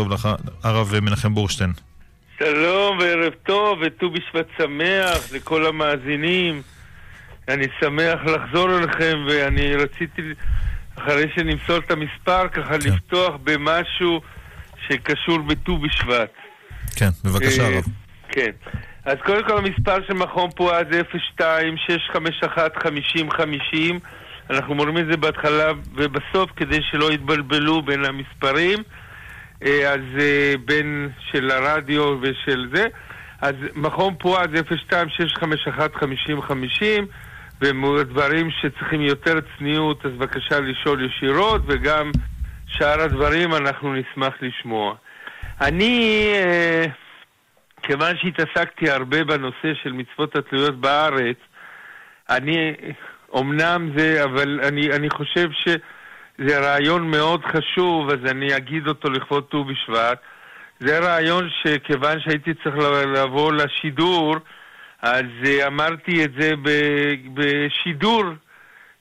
טוב לך, הרב מנחם בורשטיין. שלום וערב טוב וט"ו בשבט שמח לכל המאזינים. אני שמח לחזור אליכם ואני רציתי, אחרי שנמסור את המספר, ככה כן. לפתוח במשהו שקשור בט"ו בשבט. כן, בבקשה אה, הרב. כן. אז קודם כל המספר של מכון פועד זה 02-651-5050 אנחנו מורים את זה בהתחלה ובסוף כדי שלא יתבלבלו בין המספרים אז אה, בין של הרדיו ושל זה אז מכון פועד זה 02-651-5050 ודברים שצריכים יותר צניעות אז בבקשה לשאול ישירות וגם שאר הדברים אנחנו נשמח לשמוע. אני אה, כיוון שהתעסקתי הרבה בנושא של מצוות התלויות בארץ, אני, אמנם זה, אבל אני, אני חושב שזה רעיון מאוד חשוב, אז אני אגיד אותו לכבוד ט"ו בשבט. זה רעיון שכיוון שהייתי צריך לבוא לשידור, אז אה, אמרתי את זה בשידור.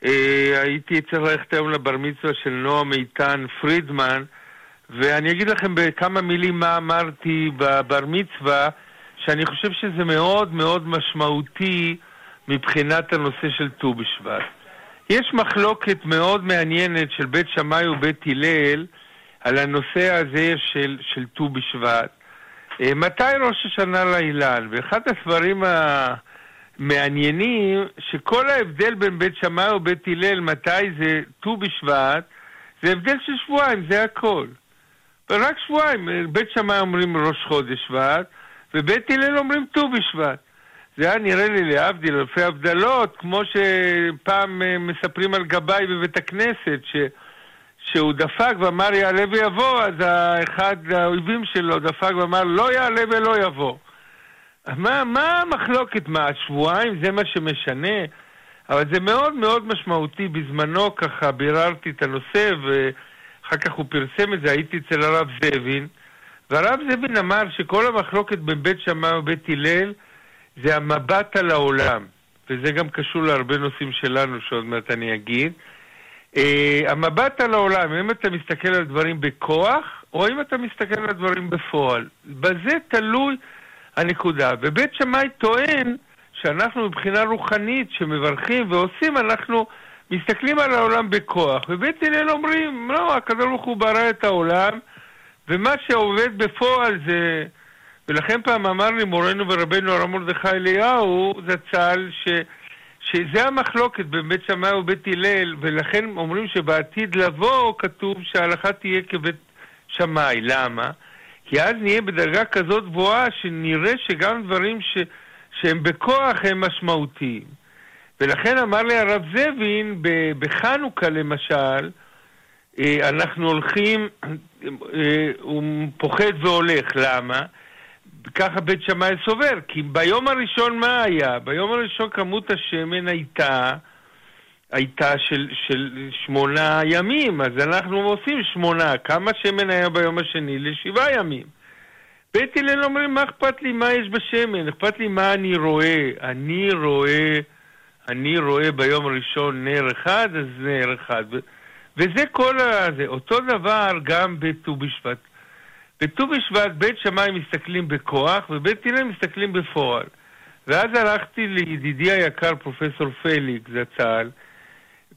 אה, הייתי צריך ללכת היום לבר מצווה של נועם איתן פרידמן, ואני אגיד לכם בכמה מילים מה אמרתי בבר מצווה, שאני חושב שזה מאוד מאוד משמעותי מבחינת הנושא של ט"ו בשבט. יש מחלוקת מאוד מעניינת של בית שמאי ובית הלל על הנושא הזה של, של ט"ו בשבט. אה, מתי ראש השנה לאילן? ואחד הסברים המעניינים, שכל ההבדל בין בית שמאי ובית הלל, מתי זה ט"ו בשבט, זה הבדל של שבועיים, זה הכל. רק שבועיים. בית שמאי אומרים ראש חודש שבט, ובית הלל אומרים ט"ו בשבט. זה היה נראה לי להבדיל אלפי הבדלות, כמו שפעם אה, מספרים על גבאי בבית הכנסת, ש... שהוא דפק ואמר יעלה ויבוא, אז אחד האויבים שלו דפק ואמר לא יעלה ולא יבוא. מה, מה המחלוקת? מה, השבועיים זה מה שמשנה? אבל זה מאוד מאוד משמעותי. בזמנו ככה ביררתי את הנושא, ו... אחר כך הוא פרסם את זה, הייתי אצל הרב זאבין, והרב זאבין אמר שכל המחלוקת בין בית שמאי ובית הלל זה המבט על העולם, וזה גם קשור להרבה נושאים שלנו שעוד מעט אני אגיד. Uh, המבט על העולם, אם אתה מסתכל על דברים בכוח, או אם אתה מסתכל על דברים בפועל. בזה תלוי הנקודה. ובית שמאי טוען שאנחנו מבחינה רוחנית, שמברכים ועושים, אנחנו מסתכלים על העולם בכוח, ובית הלל אומרים, לא, הקדוש ברוך הוא ברא את העולם, ומה שעובד בפועל זה... ולכן פעם אמר לי מורנו ורבנו הרב מרדכי אליהו, זצ"ל, ש... שזה המחלוקת בין בית שמאי ובית הלל, ולכן אומרים שבעתיד לבוא כתוב שההלכה תהיה כבית שמאי. למה? כי אז נהיה בדרגה כזאת גבוהה שנראה שגם דברים ש... שהם בכוח הם משמעותיים. ולכן אמר לי הרב זבין, בחנוכה למשל, אה, אנחנו הולכים, אה, הוא פוחד והולך, למה? ככה בית שמאי סובר, כי ביום הראשון מה היה? ביום הראשון כמות השמן הייתה, הייתה של, של שמונה ימים, אז אנחנו עושים שמונה. כמה שמן היה ביום השני? לשבעה ימים. בית הלל אומרים, מה אכפת לי מה יש בשמן? אכפת לי מה אני רואה. אני רואה... אני רואה ביום הראשון נר אחד, אז נר אחד. וזה כל ה... אותו דבר גם בט"ו בשבט. בט"ו בשבט בית שמאי מסתכלים בכוח ובית הלל מסתכלים בפועל. ואז הלכתי לידידי היקר פרופסור פליקס זצ"ל,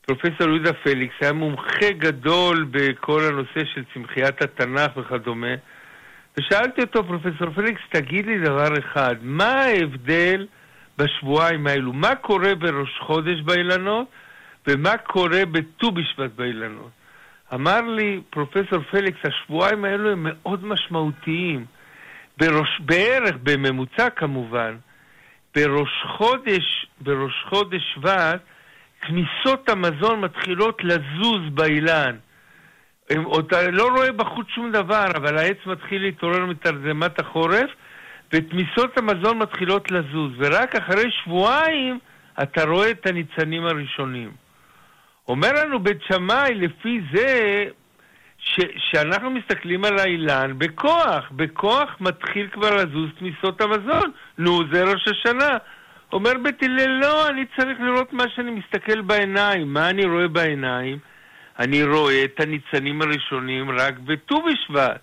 פרופסור יהודה פליקס היה מומחה גדול בכל הנושא של צמחיית התנ"ך וכדומה, ושאלתי אותו, פרופסור פליקס, תגיד לי דבר אחד, מה ההבדל בשבועיים האלו. מה קורה בראש חודש באילנות ומה קורה בט"ו בשבט באילנות. אמר לי פרופסור פליקס, השבועיים האלו הם מאוד משמעותיים. בראש, בערך, בממוצע כמובן, בראש חודש, בראש חודש שבט, כניסות המזון מתחילות לזוז באילן. אתה לא רואה בחוץ שום דבר, אבל העץ מתחיל להתעורר מתרדמת החורף, ותמיסות המזון מתחילות לזוז, ורק אחרי שבועיים אתה רואה את הניצנים הראשונים. אומר לנו בית שמאי, לפי זה, ש, שאנחנו מסתכלים על האילן בכוח, בכוח מתחיל כבר לזוז תמיסות המזון. נו, זה ראש השנה. אומר בית הלל, לא, אני צריך לראות מה שאני מסתכל בעיניים. מה אני רואה בעיניים? אני רואה את הניצנים הראשונים רק בט"ו בשבט.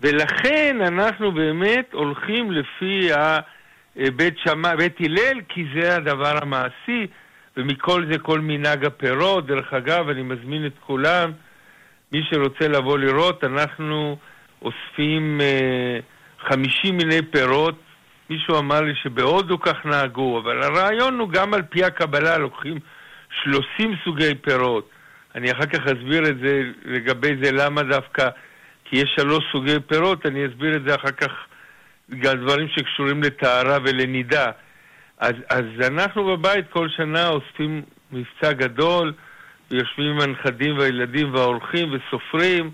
ולכן אנחנו באמת הולכים לפי בית שמאי, בית הלל, כי זה הדבר המעשי, ומכל זה כל מנהג הפירות. דרך אגב, אני מזמין את כולם, מי שרוצה לבוא לראות, אנחנו אוספים אה, 50 מיני פירות. מישהו אמר לי שבהודו כך נהגו, אבל הרעיון הוא גם על פי הקבלה, לוקחים 30 סוגי פירות. אני אחר כך אסביר את זה, לגבי זה למה דווקא, כי יש שלוש סוגי פירות, אני אסביר את זה אחר כך, גם דברים שקשורים לטהרה ולנידה. אז, אז אנחנו בבית כל שנה אוספים מבצע גדול, ויושבים עם הנכדים והילדים והאורחים וסופרים.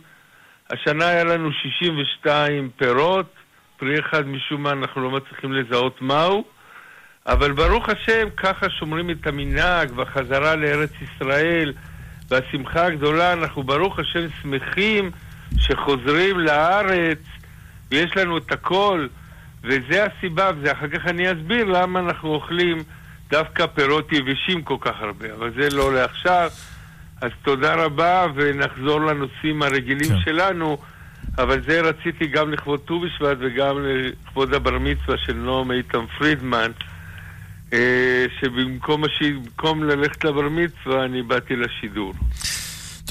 השנה היה לנו 62 פירות, פרי אחד משום מה אנחנו לא מצליחים לזהות מהו, אבל ברוך השם, ככה שומרים את המנהג והחזרה לארץ ישראל והשמחה הגדולה, אנחנו ברוך השם שמחים שחוזרים לארץ ויש לנו את הכל, וזה הסיבה, ואחר כך אני אסביר למה אנחנו אוכלים דווקא פירות יבשים כל כך הרבה, אבל זה לא לעכשיו. אז תודה רבה, ונחזור לנושאים הרגילים כן. שלנו. אבל זה רציתי גם לכבוד ט"ו בשבט וגם לכבוד הבר מצווה של נועם איתן פרידמן, אה, שבמקום ללכת לבר מצווה אני באתי לשידור.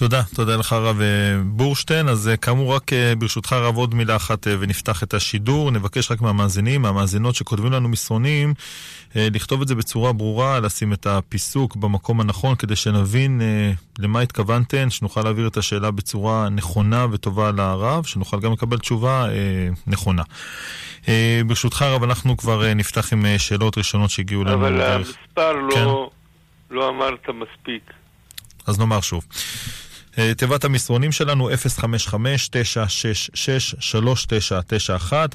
תודה, תודה לך הרב אה, בורשטיין. אז אה, כאמור, רק אה, ברשותך הרב עוד מילה אחת ונפתח את השידור. נבקש רק מהמאזינים, מהמאזינות שכותבים לנו מסרונים, לכתוב את זה בצורה ברורה, לשים את הפיסוק במקום הנכון כדי שנבין למה התכוונתן, שנוכל להעביר את השאלה בצורה נכונה וטובה לרב, שנוכל גם לקבל תשובה נכונה. ברשותך הרב, אנחנו כבר נפתח עם שאלות ראשונות שהגיעו לנו. אבל המספר לא, כן? לא, לא אמרת מספיק. אז נאמר שוב. אה, תיבת המסרונים שלנו 055-966-3991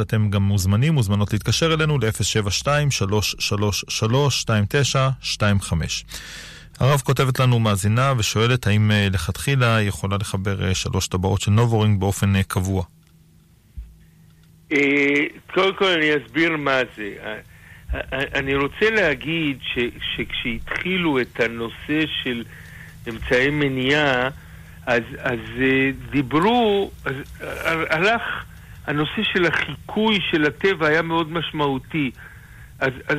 אתם גם מוזמנים, מוזמנות להתקשר אלינו ל-072-333-2925 הרב כותבת לנו מאזינה ושואלת האם אה, לכתחילה היא יכולה לחבר אה, שלוש טבעות של נובורינג באופן קבוע. קודם כל אני אסביר מה זה. אני רוצה להגיד שכשהתחילו את הנושא של אמצעי מניעה, אז, אז אה, דיברו, אז הלך, הנושא של החיקוי של הטבע היה מאוד משמעותי. אז, אז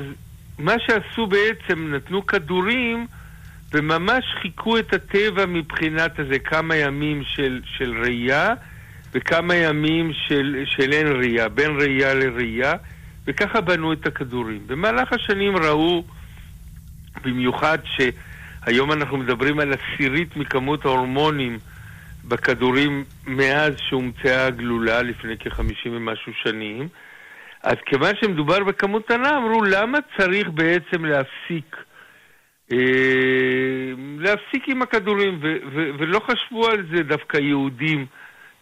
מה שעשו בעצם, נתנו כדורים וממש חיכו את הטבע מבחינת הזה, כמה ימים של, של ראייה וכמה ימים של, של אין ראייה, בין ראייה לראייה, וככה בנו את הכדורים. במהלך השנים ראו, במיוחד ש... היום אנחנו מדברים על עשירית מכמות ההורמונים בכדורים מאז שהומצאה הגלולה לפני כחמישים ומשהו שנים. אז כיוון שמדובר בכמות קטנה, אמרו למה צריך בעצם להפסיק אה, להפסיק עם הכדורים, ולא חשבו על זה דווקא יהודים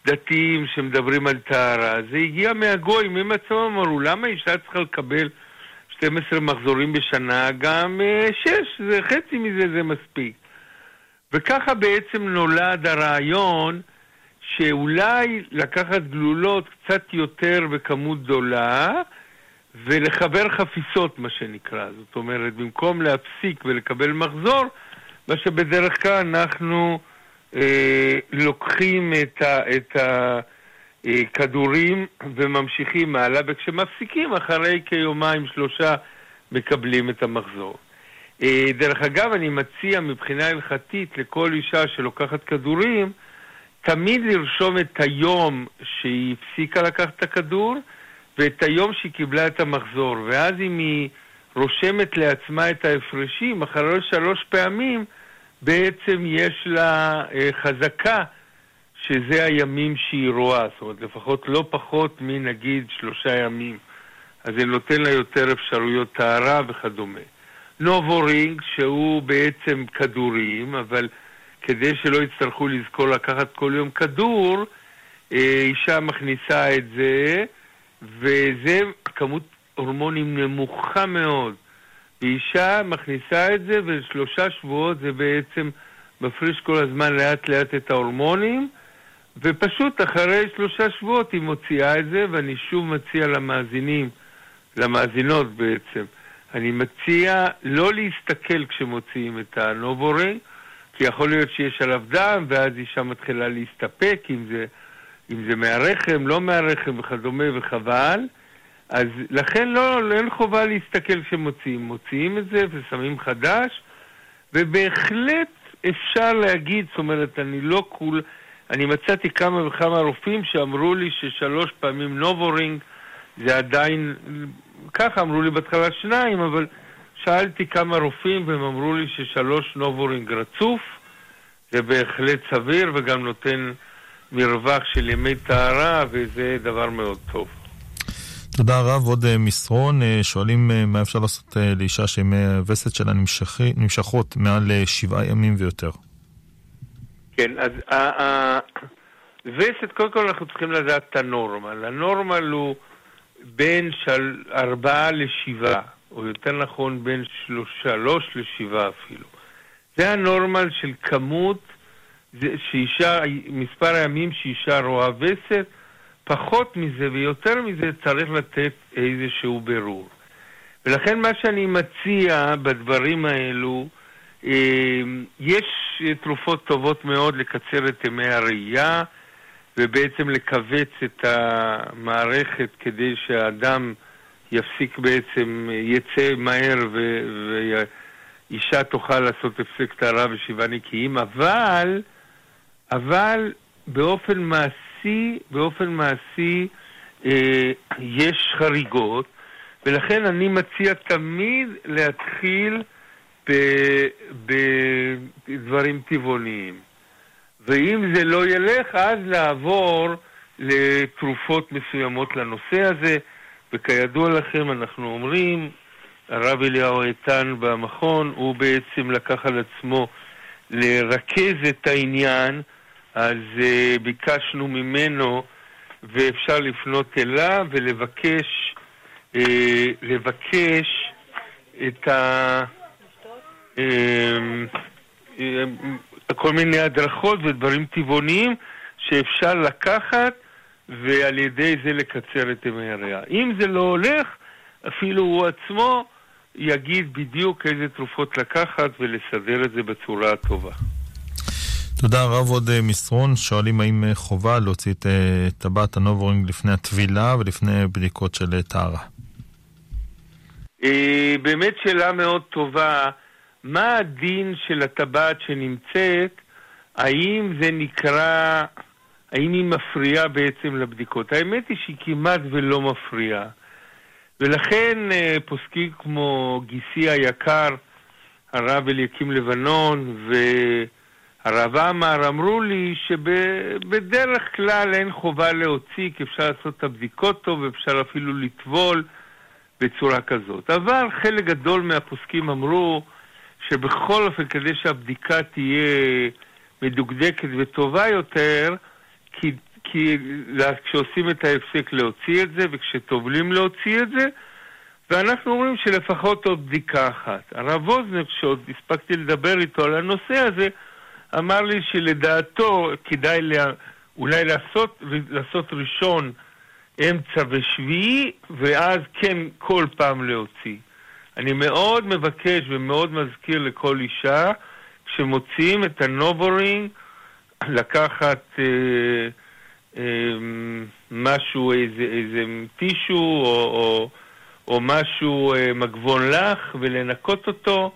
דתיים שמדברים על טהרה. זה הגיע מהגויים, הם עצמם אמרו, למה אישה צריכה לקבל 12 מחזורים בשנה, גם 6, אה, זה חצי מזה זה מספיק. וככה בעצם נולד הרעיון שאולי לקחת גלולות קצת יותר בכמות גדולה ולחבר חפיסות, מה שנקרא. זאת אומרת, במקום להפסיק ולקבל מחזור, מה שבדרך כלל אנחנו אה, לוקחים את, ה, את הכדורים וממשיכים מעלה, וכשמפסיקים, אחרי כיומיים שלושה מקבלים את המחזור. אה, דרך אגב, אני מציע מבחינה הלכתית לכל אישה שלוקחת כדורים, תמיד לרשום את היום שהיא הפסיקה לקחת את הכדור ואת היום שהיא קיבלה את המחזור. ואז אם היא רושמת לעצמה את ההפרשים, אחרי שלוש פעמים, בעצם יש לה אה, חזקה שזה הימים שהיא רואה, זאת אומרת, לפחות לא פחות מנגיד שלושה ימים. אז זה נותן לה יותר אפשרויות טהרה וכדומה. נובורינג, שהוא בעצם כדורים, אבל כדי שלא יצטרכו לזכור לקחת כל יום כדור, אה, אישה מכניסה את זה, וזה כמות הורמונים נמוכה מאוד. ואישה מכניסה את זה, ושלושה שבועות זה בעצם מפריש כל הזמן לאט לאט את ההורמונים, ופשוט אחרי שלושה שבועות היא מוציאה את זה, ואני שוב מציע למאזינים, למאזינות בעצם, אני מציע לא להסתכל כשמוציאים את ה NuvaRing, כי יכול להיות שיש עליו דם, ואז אישה מתחילה להסתפק אם זה אם זה מהרחם, לא מהרחם וכדומה וחבל. אז לכן לא, לא, אין חובה להסתכל כשמוציאים. מוציאים את זה ושמים חדש, ובהחלט אפשר להגיד, זאת אומרת, אני לא כול... אני מצאתי כמה וכמה רופאים שאמרו לי ששלוש פעמים NuvaRing זה עדיין, ככה אמרו לי בהתחלה שניים, אבל שאלתי כמה רופאים והם אמרו לי ששלוש NuvaRing רצוף זה בהחלט סביר וגם נותן מרווח של ימי טהרה וזה דבר מאוד טוב. תודה רב. עוד אה, מסרון, אה, שואלים אה, מה אפשר לעשות לאישה שימי הווסת שלה נמשכות מעל שבעה ימים ויותר. כן, אז הווסת, קודם כל אנחנו צריכים לדעת את הנורמל. הנורמל הוא בין של ארבעה לשבעה, או יותר נכון בין שלוש לשבעה אפילו. זה הנורמל של כמות, שאישה, מספר הימים שאישה רואה וסת, פחות מזה ויותר מזה צריך לתת איזשהו בירור. ולכן מה שאני מציע בדברים האלו, אה, יש תרופות טובות מאוד לקצר את ימי הראייה ובעצם לכווץ את המערכת כדי שהאדם יפסיק בעצם, יצא מהר ואישה תוכל לעשות הפסק טהרה ושבעה נקיים, אבל, אבל באופן מעשי, באופן מעשי אה, יש חריגות, ולכן אני מציע תמיד להתחיל בדברים טבעוניים. ואם זה לא ילך, אז לעבור לתרופות מסוימות לנושא הזה, וכידוע לכם, אנחנו אומרים, הרב אליהו איתן במכון, הוא בעצם לקח על עצמו לרכז את העניין אז uh, ביקשנו ממנו, ואפשר לפנות אליו ולבקש uh, לבקש את ה... Uh, uh, כל מיני הדרכות ודברים טבעוניים שאפשר לקחת ועל ידי זה לקצר את ימי הראייה. אם זה לא הולך, אפילו הוא עצמו יגיד בדיוק איזה תרופות לקחת ולסדר את זה בצורה הטובה. תודה רב. עוד אה, מסרון, שואלים האם אה, חובה להוציא את אה, טבעת ה NuvaRing לפני הטבילה ולפני בדיקות של טהרה. באמת שאלה מאוד טובה. מה הדין של הטבעת שנמצאת? האם זה נקרא, האם היא מפריעה בעצם לבדיקות? האמת היא שהיא כמעט ולא מפריעה. ולכן פוסקים כמו גיסי היקר, הרב אליקים לבנון, ו... הרב עמאר אמרו לי שבדרך כלל אין חובה להוציא, כי אפשר לעשות את הבדיקות טוב, ואפשר אפילו לטבול בצורה כזאת. אבל חלק גדול מהפוסקים אמרו שבכל אופן, כדי שהבדיקה תהיה מדוקדקת וטובה יותר, כי, כי כשעושים את ההפסק להוציא את זה, וכשטובלים להוציא את זה, ואנחנו אומרים שלפחות עוד בדיקה אחת. הרב ווזנר, כשעוד הספקתי לדבר איתו על הנושא הזה, אמר לי שלדעתו כדאי לה, אולי לעשות, לעשות ראשון, אמצע ושביעי, ואז כן כל פעם להוציא. אני מאוד מבקש ומאוד מזכיר לכל אישה, כשמוציאים את ה NuvaRing, לקחת אה, אה, משהו, איזה, איזה טישו או, או, או משהו, אה, מגבון לח, ולנקות אותו.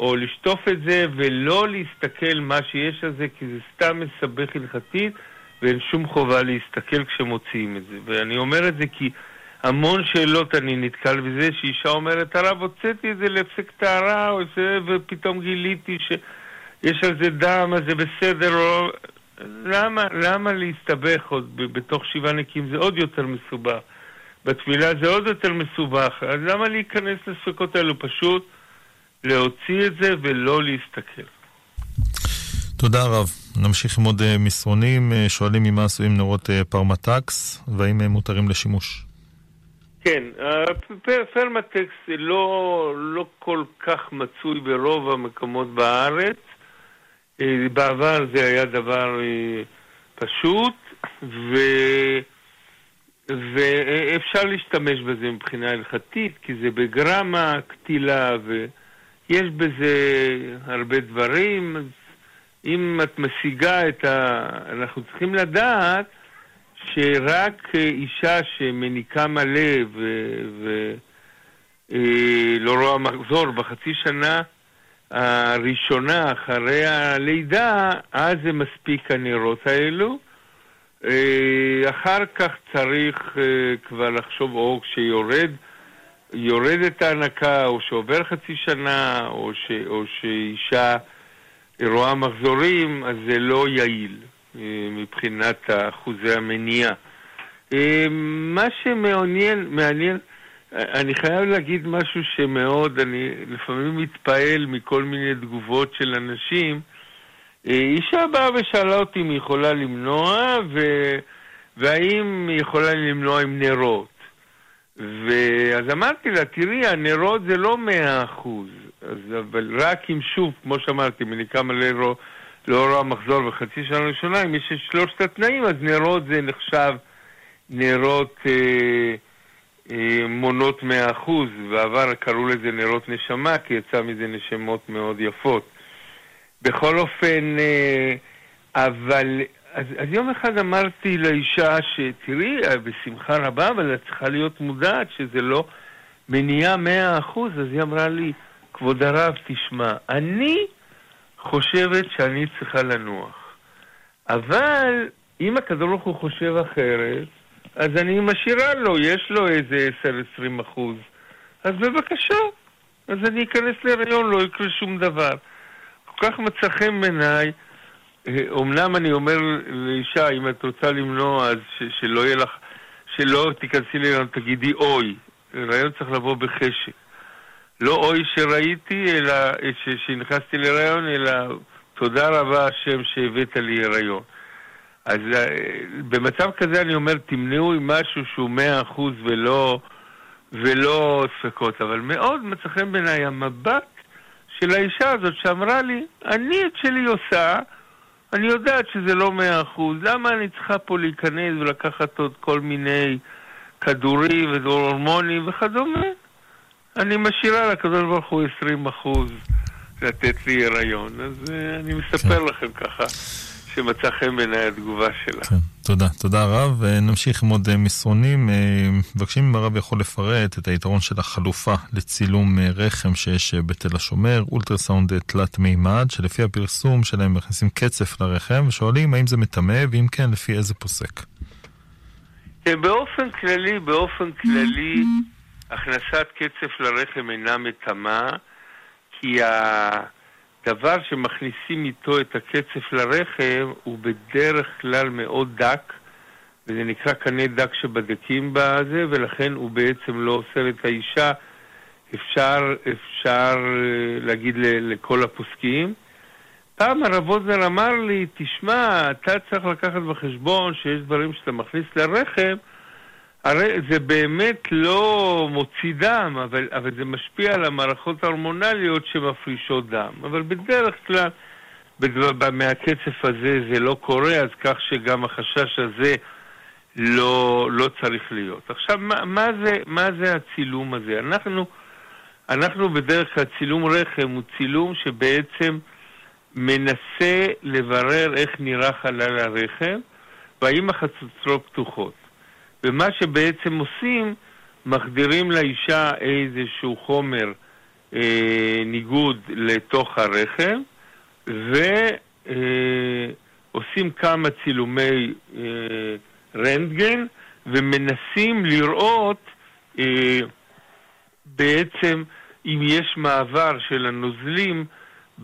או לשטוף את זה ולא להסתכל מה שיש על זה, כי זה סתם מסבך הלכתית ואין שום חובה להסתכל כשמוציאים את זה. ואני אומר את זה כי המון שאלות אני נתקל בזה, שאישה אומרת, הרב, הוצאתי את זה להפסק טהרה, ופתאום גיליתי שיש על זה דם, אז זה בסדר, או... למה, למה להסתבך עוד בתוך שבעה נקיים? זה עוד יותר מסובך. בתפילה זה עוד יותר מסובך. אז למה להיכנס לספקות האלו? פשוט להוציא את זה ולא להסתכל. תודה רב. נמשיך עם עוד אה, מסרונים. אה, שואלים ממה עשויים נורות אה, פרמטקס, והאם הם מותרים לשימוש. כן, פרמטקס לא, לא כל כך מצוי ברוב המקומות בארץ. בעבר זה היה דבר פשוט, ו... ואפשר להשתמש בזה מבחינה הלכתית, כי זה בגרמה, קטילה ו... יש בזה הרבה דברים. אם את משיגה את ה... אנחנו צריכים לדעת שרק אישה שמניקה מלא ולא רואה מחזור בחצי שנה הראשונה אחרי הלידה, אז זה מספיק הנרות האלו. אחר כך צריך כבר לחשוב או כשיורד יורדת ההנקה, או שעובר חצי שנה, או, ש, או שאישה רואה מחזורים, אז זה לא יעיל אה, מבחינת אחוזי המניעה. אה, מה שמעניין, מעניין, אני חייב להגיד משהו שמאוד, אני לפעמים מתפעל מכל מיני תגובות של אנשים. אה, אישה באה ושאלה אותי אם היא יכולה למנוע, ו... והאם היא יכולה למנוע עם נרות. ואז אמרתי לה, תראי, הנרות זה לא מאה אחוז, אבל רק אם שוב, כמו שאמרתי, מניקה מלא לאור המחזור בחצי שנה ראשונה, אם יש את שלושת התנאים, אז נרות זה נחשב נרות אה, אה, מונות מאה אחוז, בעבר קראו לזה נרות נשמה, כי יצא מזה נשמות מאוד יפות. בכל אופן, אה, אבל אז, אז יום אחד אמרתי לאישה שתראי, בשמחה רבה, אבל את צריכה להיות מודעת שזה לא מניעה מאה אחוז. אז היא אמרה לי, כבוד הרב, תשמע, אני חושבת שאני צריכה לנוח. אבל אם הקדוש ברוך הוא חושב אחרת, אז אני משאירה לו, יש לו איזה 10-20 אחוז. אז בבקשה, אז אני אכנס להריון, לא יקרה שום דבר. כל כך מצא חן בעיניי. אומנם אני אומר לאישה, אם את רוצה למנוע, אז ש- שלא יהיה לך, שלא תיכנסי להיריון, תגידי אוי. הריון צריך לבוא בחשק. לא אוי שראיתי, אלא שנכנסתי להיריון, אלא תודה רבה השם שהבאת לי הריון. אז אה, במצב כזה אני אומר, תמנעו עם משהו שהוא מאה אחוז ולא, ולא ספקות. אבל מאוד מצא חן בעיניי המבט של האישה הזאת שאמרה לי, אני את שלי עושה, אני יודעת שזה לא מאה אחוז, למה אני צריכה פה להיכנס ולקחת עוד כל מיני כדורים והורמונים וכדומה? אני משאירה לקדוש ברוך הוא 20 אחוז לתת לי הריון, אז uh, אני מספר כן. לכם ככה. שמצא חן בעיניי התגובה שלה. כן, תודה. תודה רב. נמשיך עם עוד אה, מסרונים. אה, מבקשים אם הרב יכול לפרט את היתרון של החלופה לצילום אה, רחם שיש בתל השומר, אולטרסאונד תלת מימד, שלפי הפרסום שלהם מכניסים קצף לרחם, ושואלים האם זה מטמא, ואם כן, לפי איזה פוסק. באופן כללי, באופן כללי, הכנסת קצף לרחם אינה מטמאה, כי ה... דבר שמכניסים איתו את הקצף לרחם הוא בדרך כלל מאוד דק, וזה נקרא קנה דק שבדקים בזה, ולכן הוא בעצם לא אוסר את האישה. אפשר, אפשר אה, להגיד לכל הפוסקים. פעם הרב עוזר אמר לי, תשמע, אתה צריך לקחת בחשבון שיש דברים שאתה מכניס לרחם, הרי זה באמת לא מוציא דם, אבל, אבל זה משפיע על המערכות ההורמונליות שמפרישות דם. אבל בדרך כלל, מהקצף הזה זה לא קורה, אז כך שגם החשש הזה לא, לא צריך להיות. עכשיו, מה, מה, זה, מה זה הצילום הזה? אנחנו, אנחנו בדרך כלל, צילום רחם הוא צילום שבעצם מנסה לברר איך נראה חלל הרחם והאם החצוצרות פתוחות. ומה שבעצם עושים, מחדירים לאישה איזשהו חומר אה, ניגוד לתוך הרחם, ועושים אה, כמה צילומי אה, רנטגן, ומנסים לראות אה, בעצם אם יש מעבר של הנוזלים,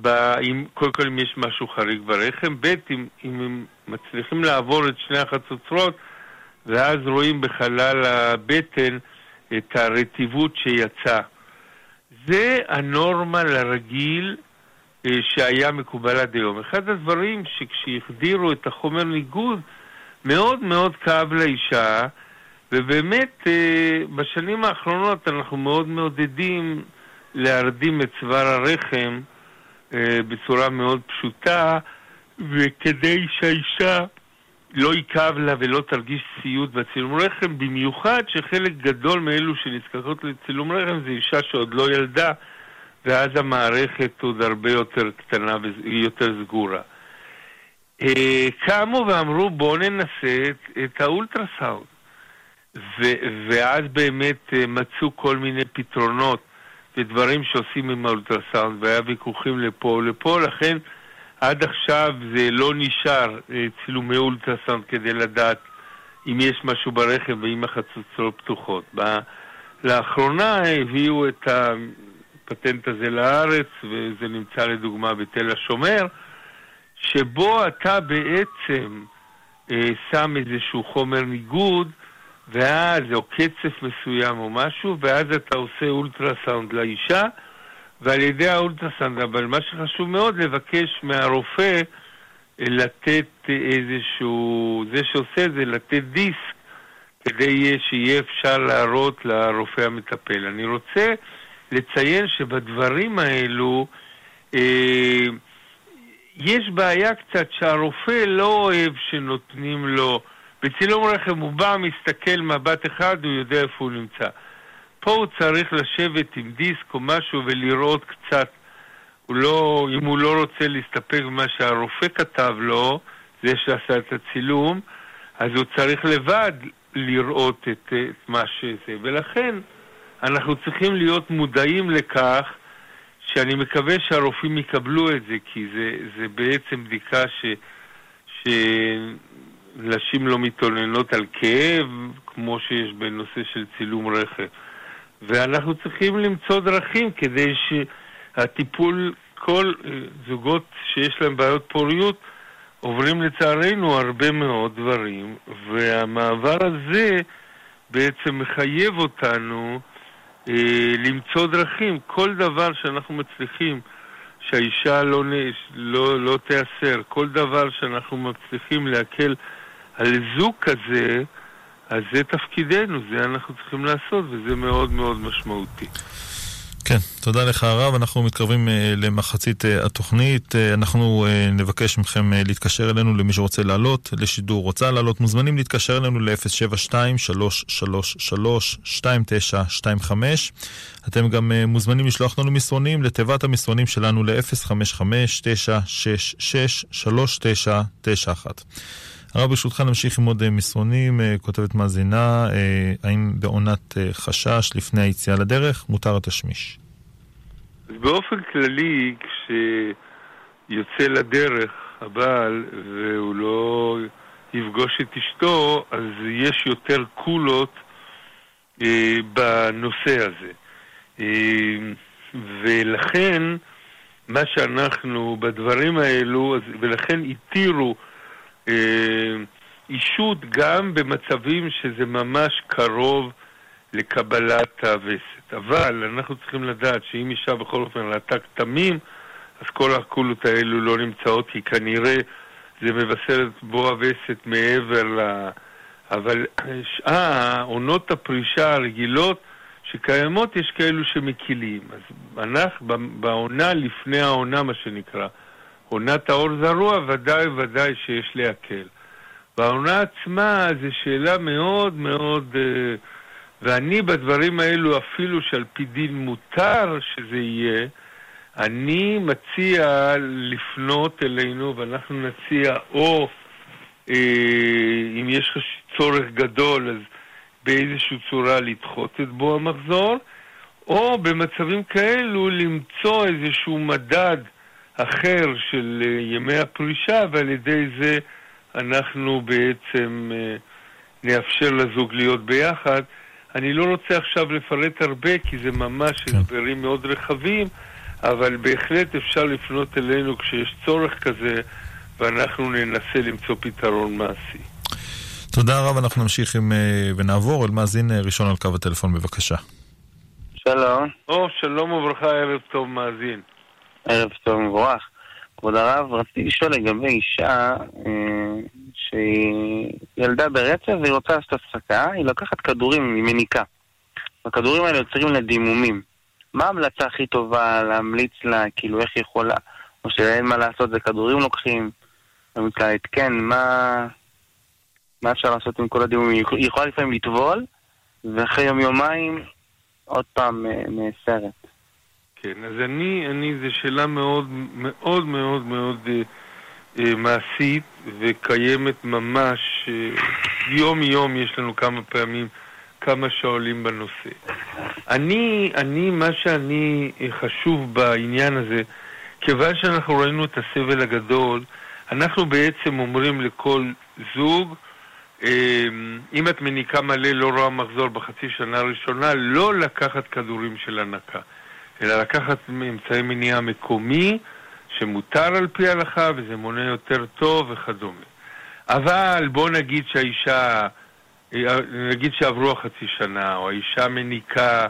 ב, אם, קודם כל אם יש משהו חריג ברחם, ב' אם, אם הם מצליחים לעבור את שני החצוצרות, ואז רואים בחלל הבטן את הרטיבות שיצאה. זה הנורמה לרגיל אה, שהיה מקובל עד היום. אחד הדברים שכשהחדירו את החומר ניגוד, מאוד מאוד כאב לאישה, ובאמת אה, בשנים האחרונות אנחנו מאוד מעודדים להרדים את צוואר הרחם אה, בצורה מאוד פשוטה, וכדי שהאישה לא יכאב לה ולא תרגיש סיוט בצילום רחם, במיוחד שחלק גדול מאלו שנזקקות לצילום רחם זה אישה שעוד לא ילדה, ואז המערכת עוד הרבה יותר קטנה ויותר סגורה. אה, קמו ואמרו בואו ננסה את, את האולטרסאונד. ו- ואז באמת אה, מצאו כל מיני פתרונות ודברים שעושים עם האולטרסאונד, והיה ויכוחים לפה ולפה, לכן עד עכשיו זה לא נשאר צילומי אולטרסאונד כדי לדעת אם יש משהו ברכב ואם החצוצרות פתוחות. לאחרונה הביאו את הפטנט הזה לארץ, וזה נמצא לדוגמה בתל השומר, שבו אתה בעצם אה, שם איזשהו חומר ניגוד, ואז, או קצף מסוים או משהו, ואז אתה עושה אולטרסאונד לאישה, ועל ידי האולטרסאונד, אבל מה שחשוב מאוד, לבקש מהרופא לתת איזשהו, זה שעושה את זה, לתת דיסק, כדי שיהיה אפשר להראות לרופא המטפל. אני רוצה לציין שבדברים האלו, אה, יש בעיה קצת שהרופא לא אוהב שנותנים לו, בצילום רכב הוא בא, מסתכל מבט אחד, הוא יודע איפה הוא נמצא. פה הוא צריך לשבת עם דיסק או משהו ולראות קצת, הוא לא, אם הוא לא רוצה להסתפק במה שהרופא כתב לו, זה שעשה את הצילום, אז הוא צריך לבד לראות את, את מה שזה. ולכן אנחנו צריכים להיות מודעים לכך שאני מקווה שהרופאים יקבלו את זה, כי זה, זה בעצם בדיקה ש, שנשים לא מתלוננות על כאב, כמו שיש בנושא של צילום רכב. ואנחנו צריכים למצוא דרכים כדי שהטיפול, כל זוגות שיש להם בעיות פוריות, עוברים לצערנו הרבה מאוד דברים, והמעבר הזה בעצם מחייב אותנו אה, למצוא דרכים. כל דבר שאנחנו מצליחים שהאישה לא, לא, לא תיאסר, כל דבר שאנחנו מצליחים להקל על זוג כזה, אז זה תפקידנו, זה אנחנו צריכים לעשות, וזה מאוד מאוד משמעותי. כן, תודה לך הרב, אנחנו מתקרבים uh, למחצית uh, התוכנית, uh, אנחנו נבקש מכם להתקשר אלינו למי שרוצה לעלות לשידור, רוצה לעלות, מוזמנים להתקשר אלינו ל-072-333-2925. אתם גם מוזמנים לשלוח לנו מסרונים לתיבת המסרונים שלנו ל-055-966-3991. הרב, ברשותך נמשיך עם עוד מסרונים. כותבת מאזינה, האם בעונת חשש לפני היציאה לדרך מותר התשמיש? אז באופן כללי, כשיוצא לדרך הבעל והוא לא יפגוש את אשתו, אז יש יותר קולות אה, בנושא הזה. אה, ולכן, מה שאנחנו, בדברים האלו, ולכן התירו אה, אישות גם במצבים שזה ממש קרוב לקבלת הווסת. אבל אנחנו צריכים לדעת שאם אישה בכל אופן ראתה כתמים, אז כל הקולות האלו לא נמצאות, כי כנראה זה מבשר את בוא הווסת מעבר ל... אבל אה, עונות הפרישה הרגילות שקיימות, יש כאלו שמקילים. אז אנחנו, בעונה לפני העונה, מה שנקרא, עונת האור זרוע, ודאי ודאי שיש להקל. בעונה עצמה זו שאלה מאוד מאוד... אה, ואני בדברים האלו, אפילו שעל פי דין מותר שזה יהיה, אני מציע לפנות אלינו ואנחנו נציע או אה, אם יש לך צורך גדול אז באיזושהי צורה לדחות את בו המחזור או במצבים כאלו למצוא איזשהו מדד אחר של אה, ימי הפרישה ועל ידי זה אנחנו בעצם אה, נאפשר לזוג להיות ביחד. אני לא רוצה עכשיו לפרט הרבה כי זה ממש כן. הסברים מאוד רחבים, אבל בהחלט אפשר לפנות אלינו כשיש צורך כזה ואנחנו ננסה למצוא פתרון מעשי. תודה רב, אנחנו נמשיך עם, אה, ונעבור אל מאזין ראשון על קו הטלפון, בבקשה. שלום. או, שלום וברכה, ערב טוב מאזין. ערב טוב מבורך. כבוד הרב, רציתי לשאול לגבי אישה אה, שהיא ילדה ברצף והיא רוצה לעשות הפסקה, היא לוקחת כדורים, היא מניקה. הכדורים האלה יוצרים לה דימומים. מה ההמלצה הכי טובה להמליץ לה, כאילו איך היא יכולה? או שאין מה לעשות, זה כדורים לוקחים, להמליץ לה להתקן, מה... מה אפשר לעשות עם כל הדימומים? היא יכולה לפעמים לטבול, ואחרי יום-יומיים עוד פעם אה, נאסרת. כן, אז אני, אני, זו שאלה מאוד מאוד מאוד מאוד אה, אה, מעשית וקיימת ממש יום-יום, יש לנו כמה פעמים כמה שואלים בנושא. אני, אני, מה שאני חשוב בעניין הזה, כיוון שאנחנו ראינו את הסבל הגדול, אנחנו בעצם אומרים לכל זוג, אמ, אם את מניקה מלא לא רואה מחזור בחצי שנה הראשונה, לא לקחת כדורים של הנקה, אלא לקחת אמצעי מניעה מקומי, שמותר על פי ההלכה וזה מונה יותר טוב וכדומה. אבל בוא נגיד שהאישה, נגיד שעברו החצי שנה, או האישה מניקה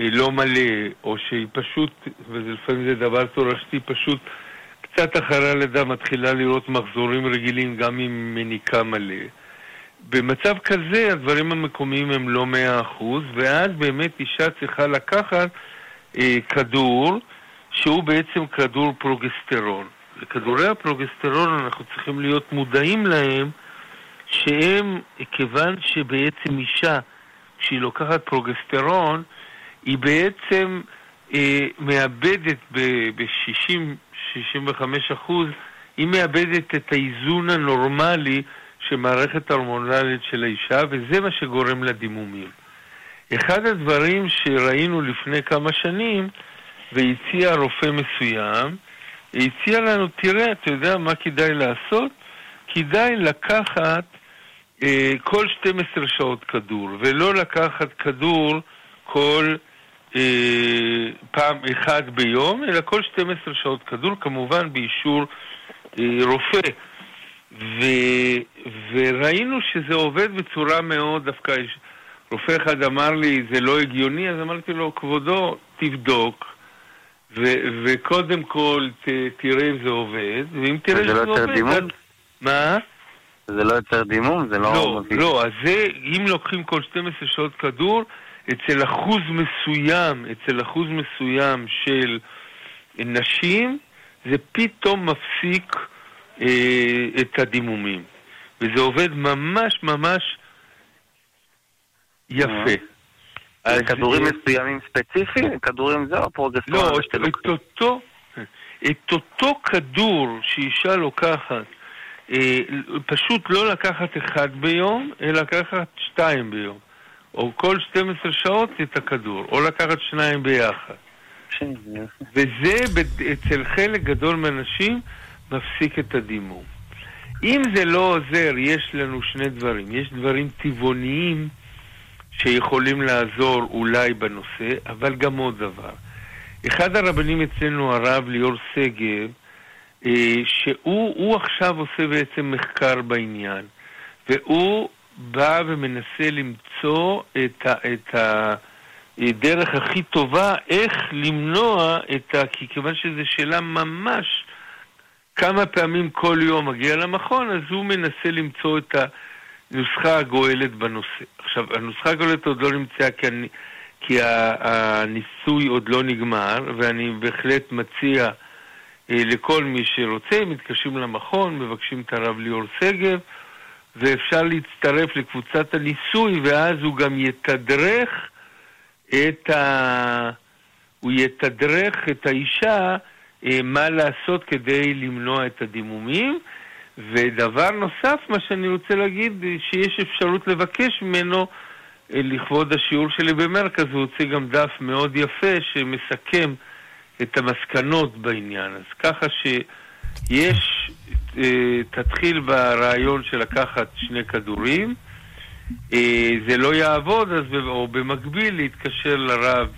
אה, לא מלא, או שהיא פשוט, ולפעמים זה דבר תורשתי, פשוט קצת אחרי הלידה מתחילה לראות מחזורים רגילים גם עם מניקה מלא. במצב כזה הדברים המקומיים הם לא מאה אחוז, ואז באמת אישה צריכה לקחת כדור שהוא בעצם כדור פרוגסטרון. לכדורי הפרוגסטרון אנחנו צריכים להיות מודעים להם שהם, כיוון שבעצם אישה, כשהיא לוקחת פרוגסטרון, היא בעצם אה, מאבדת ב-60-65 אחוז, היא מאבדת את האיזון הנורמלי של מערכת ההורמונלית של האישה, וזה מה שגורם לדימומים. אחד הדברים שראינו לפני כמה שנים, והציע רופא מסוים, הציע לנו, תראה, אתה יודע מה כדאי לעשות? כדאי לקחת אה, כל 12 שעות כדור, ולא לקחת כדור כל אה, פעם אחד ביום, אלא כל 12 שעות כדור, כמובן באישור אה, רופא. ו, וראינו שזה עובד בצורה מאוד, דווקא רופא אחד אמר לי, זה לא הגיוני, אז אמרתי לו, כבודו, תבדוק, ו- וקודם כל ת- תראה אם זה עובד, ואם תראה שזה לא עובד... דימום? אז... מה? זה לא יוצר דימום? זה לא... לא, מביא- לא, אז זה, אם לוקחים כל 12 שעות כדור, אצל אחוז מסוים, אצל אחוז מסוים של נשים, זה פתאום מפסיק אה, את הדימומים. וזה עובד ממש ממש יפה. אז, כדורים אה, מסוימים ספציפיים? כדורים זה או פרוגסטרון? לא, את? אותו, את אותו כדור שאישה לוקחת, אה, פשוט לא לקחת אחד ביום, אלא לקחת שתיים ביום. או כל 12 שעות את הכדור, או לקחת שניים ביחד. וזה אצל חלק גדול מהאנשים מפסיק את הדימום. אם זה לא עוזר, יש לנו שני דברים. יש דברים טבעוניים שיכולים לעזור אולי בנושא, אבל גם עוד דבר. אחד הרבנים אצלנו, הרב ליאור שגב, אה, שהוא הוא עכשיו עושה בעצם מחקר בעניין, והוא בא ומנסה למצוא את, ה, את הדרך הכי טובה איך למנוע את ה... כי כיוון שזו שאלה ממש כמה פעמים כל יום מגיע למכון, אז הוא מנסה למצוא את הנוסחה הגואלת בנושא. עכשיו, הנוסחה הגואלת עוד לא נמצאה כי, אני, כי הניסוי עוד לא נגמר, ואני בהחלט מציע אה, לכל מי שרוצה, מתקשרים למכון, מבקשים את הרב ליאור שגב, ואפשר להצטרף לקבוצת הניסוי, ואז הוא גם יתדרך את ה... הוא יתדרך את האישה אה, מה לעשות כדי למנוע את הדימומים. ודבר נוסף, מה שאני רוצה להגיד, שיש אפשרות לבקש ממנו אה, לכבוד השיעור שלי במרכז, הוא הוציא גם דף מאוד יפה שמסכם את המסקנות בעניין. אז ככה שיש, אה, תתחיל ברעיון של לקחת שני כדורים, אה, זה לא יעבוד, אז או במקביל להתקשר לרב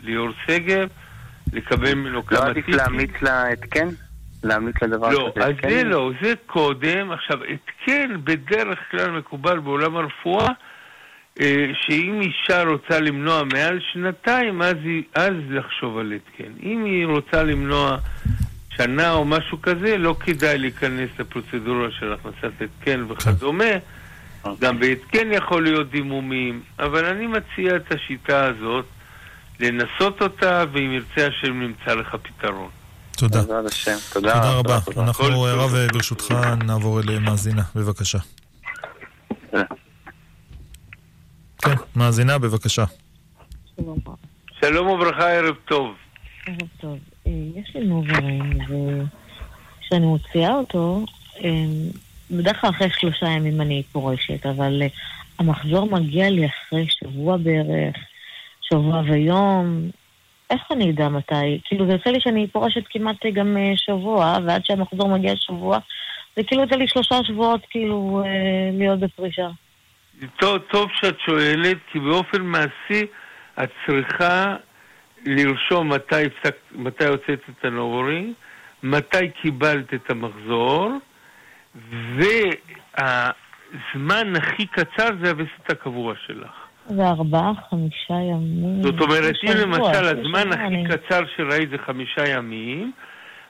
ליאור שגב, לקבל ממנו לא כמה עדיף להמליץ להתקן? להמליץ לדבר לא, כזה? אז התקן? זה לא, זה קודם. עכשיו, התקן בדרך כלל מקובל בעולם הרפואה, אה, שאם אישה רוצה למנוע מעל שנתיים, אז, היא, אז לחשוב על התקן. אם היא רוצה למנוע שנה או משהו כזה, לא כדאי להיכנס לפרוצדורה של הכנסת התקן וכדומה. אוקיי. גם בהתקן יכול להיות דימומים, אבל אני מציע את השיטה הזאת, לנסות אותה, ואם ירצה השם נמצא לך פתרון. תודה. בעזרת השם. תודה. תודה רבה. תודה. אנחנו, טוב. הרב, ברשותך, נעבור אל מאזינה, בבקשה. תודה. כן, מאזינה, בבקשה. שלום וברכה, ערב טוב. ערב טוב. אה, יש לי נוברים, כשאני מוציאה אותו, בדרך כלל אחרי שלושה ימים אני פורשת, אבל אה, המחזור מגיע לי אחרי שבוע בערך, שבוע ויום. איך אני אדע מתי? כאילו, זה יוצא לי שאני פורשת כמעט גם אה, שבוע, ועד שהמחזור מגיע שבוע, זה כאילו יוצא לי שלושה שבועות כאילו אה, להיות בפרישה. טוב, טוב שאת שואלת, כי באופן מעשי את צריכה לרשום מתי, מתי הוצאת את הנוברים, מתי קיבלת את המחזור, והזמן הכי קצר זה הווסת הקבוע שלך. חמישה ימים. זאת אומרת, אם למשל הזמן הכי קצר שראית זה חמישה ימים,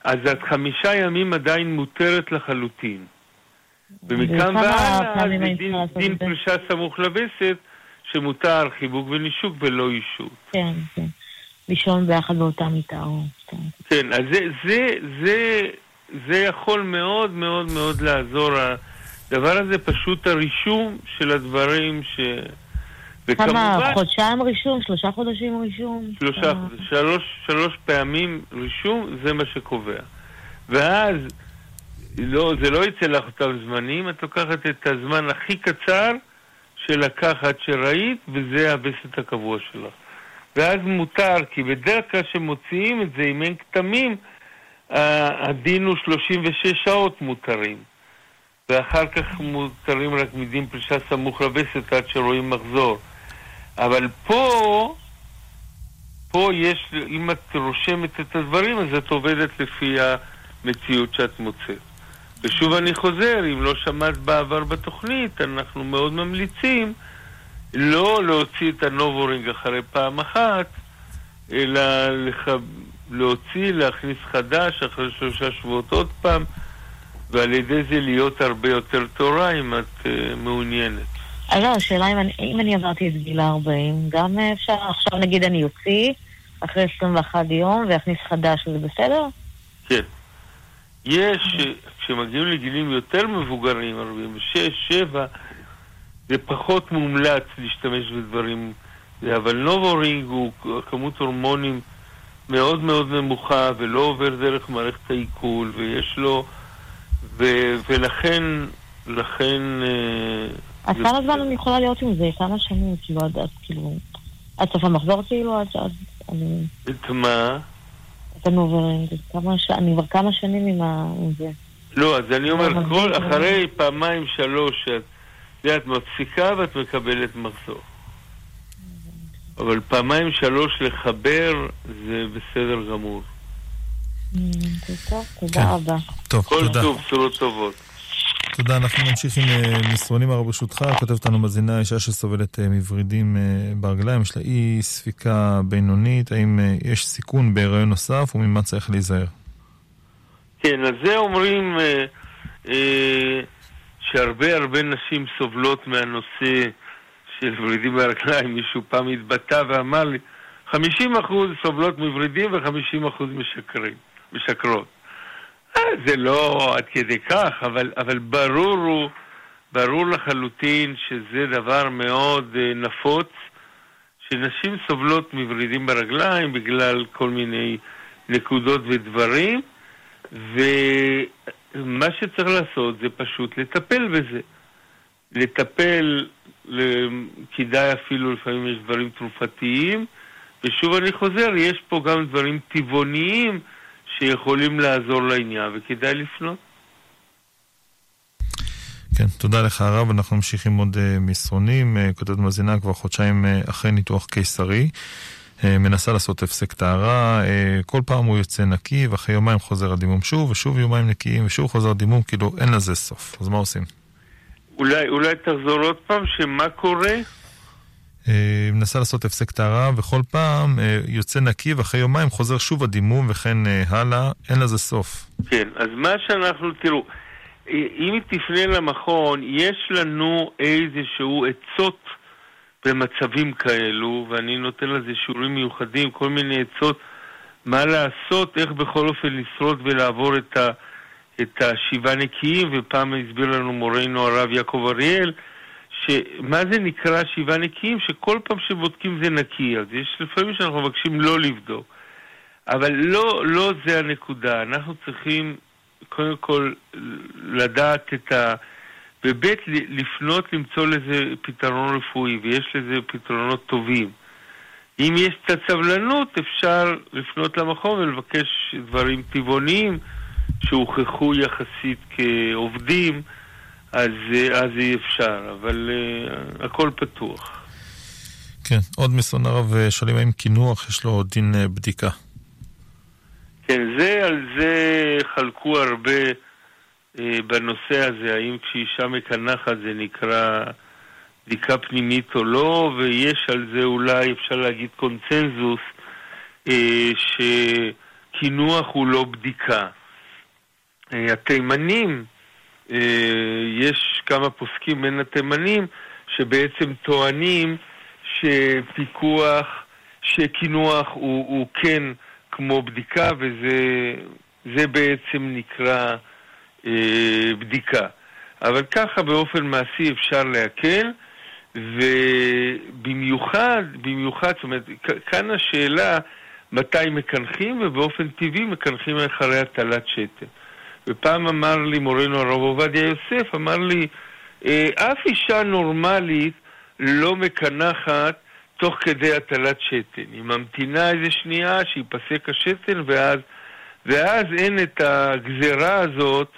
אז את חמישה ימים עדיין מותרת לחלוטין. ומכאן והלאה, דין, דין פרישה סמוך לווסת, שמותר חיבוק ונישוק ולא אישות. כן, כן. לישון ביחד באותה מיטה. כן. כן, אז זה, זה, זה, זה יכול מאוד מאוד מאוד לעזור. הדבר הזה פשוט הרישום של הדברים ש... כמה, חודשיים רישום? שלושה חודשים רישום? שלושה, אה. שלוש, שלוש פעמים רישום, זה מה שקובע. ואז, לא, זה לא יצא לך אותם זמנים, את לוקחת את הזמן הכי קצר שלקחת שראית, וזה הווסת הקבוע שלך. ואז מותר, כי בדרך כלל כשמוציאים את זה, אם אין כתמים, הדין הוא 36 שעות מותרים. ואחר כך מותרים רק מדין פרישה סמוך לווסת עד שרואים מחזור. אבל פה, פה יש, אם את רושמת את הדברים, אז את עובדת לפי המציאות שאת מוצאת. ושוב אני חוזר, אם לא שמעת בעבר בתוכנית, אנחנו מאוד ממליצים לא להוציא את ה NuvaRing אחרי פעם אחת, אלא לח... להוציא, להכניס חדש אחרי שלושה שבועות עוד פעם, ועל ידי זה להיות הרבה יותר טהורה אם את אה, מעוניינת. אה, לא, השאלה אם אני, אם אני עברתי את גיל ה-40, גם אפשר, עכשיו נגיד אני אוציא אחרי 21 יום ואכניס חדש, זה בסדר? כן. יש, כשמגיעים לגילים יותר מבוגרים, 46, 7, זה פחות מומלץ להשתמש בדברים, אבל NuvaRing הוא כמות הורמונים מאוד מאוד נמוכה ולא עובר דרך מערכת העיכול ויש לו, ו, ולכן, לכן... אה, אז כמה זמן אני יכולה להיות עם זה? כמה שנים? כאילו, עד, כאילו, עד סוף המחזור כאילו? עד, עד, אני... את מה? את ה NuvaRing. אני כבר כמה שנים עם זה. לא, אז אני אומר, כל אחרי פעמיים שלוש שאת... את מפסיקה ואת מקבלת מחזור. אבל פעמיים שלוש לחבר זה בסדר גמור. טוב, תודה כן. רבה. טוב, תודה. כל טוב, בשורות טובות. תודה, אנחנו נמשיך עם אה, מסרונים הרב ברשותך. כותבת לנו מזינה אישה שסובלת אה, מוורידים אה, ברגליים, יש לה אי ספיקה בינונית, האם יש סיכון בהיריון נוסף וממה צריך להיזהר? כן, אז זה אומרים... אה, אה, שהרבה הרבה נשים סובלות מהנושא של ורידים ברגליים. מישהו פעם התבטא ואמר לי, 50% סובלות מוורידים ו-50% משקרים, משקרות. אה, זה לא עד כדי כך, אבל, אבל ברור הוא, ברור לחלוטין שזה דבר מאוד uh, נפוץ, שנשים סובלות מוורידים ברגליים בגלל כל מיני נקודות ודברים, ו... מה שצריך לעשות זה פשוט לטפל בזה. לטפל, כדאי אפילו, לפעמים יש דברים תרופתיים, ושוב אני חוזר, יש פה גם דברים טבעוניים שיכולים לעזור לעניין, וכדאי לפנות. כן, תודה לך הרב, אנחנו ממשיכים עוד uh, מסרונים, uh, כותבת מאזינה כבר חודשיים uh, אחרי ניתוח קיסרי. אה, מנסה לעשות הפסק טהרה, אה, כל פעם הוא יוצא נקי, ואחרי יומיים חוזר הדימום שוב, ושוב יומיים נקיים, ושוב חוזר הדימום, כאילו אין לזה סוף. אז מה עושים? אולי, אולי תחזור עוד פעם, שמה קורה? אה, מנסה לעשות הפסק טהרה, וכל פעם יוצא נקי, ואחרי יומיים חוזר שוב הדימום, וכן הלאה, אין לזה סוף. כן, אז מה שאנחנו, תראו, אם תפנה למכון, יש לנו איזשהו עצות במצבים כאלו, ואני נותן לזה שיעורים מיוחדים, כל מיני עצות מה לעשות, איך בכל אופן לשרוד ולעבור את, ה, את השבעה נקיים, ופעם הסביר לנו מורנו הרב יעקב אריאל, שמה זה נקרא שבעה נקיים? שכל פעם שבודקים זה נקי, אז יש לפעמים שאנחנו מבקשים לא לבדוק. אבל לא, לא זה הנקודה, אנחנו צריכים קודם כל לדעת את ה... וב' לפנות למצוא לזה פתרון רפואי, ויש לזה פתרונות טובים. אם יש קצת סבלנות, אפשר לפנות למכון ולבקש דברים טבעוניים שהוכחו יחסית כעובדים, אז, אז אי אפשר, אבל uh, הכל פתוח. כן, עוד מסון הרב שואלים האם קינוח יש לו דין בדיקה. כן, זה, על זה חלקו הרבה uh, בנושא הזה, האם כשאישה מקנחת זה נקרא בדיקה פנימית או לא, ויש על זה אולי, אפשר להגיד, קונצנזוס, uh, שקינוח הוא לא בדיקה. Uh, התימנים, יש כמה פוסקים בין התימנים שבעצם טוענים שפיקוח, שקינוח הוא, הוא כן כמו בדיקה, וזה בעצם נקרא אה, בדיקה. אבל ככה באופן מעשי אפשר להקל, ובמיוחד, במיוחד, זאת אומרת, כאן השאלה מתי מקנחים, ובאופן טבעי מקנחים אחרי הטלת שתן. ופעם אמר לי מורנו הרב עובדיה יוסף, אמר לי, אה, אף אישה נורמלית לא מקנחת תוך כדי הטלת שתן. היא ממתינה איזה שנייה שייפסק השתן ואז, ואז אין את הגזרה הזאת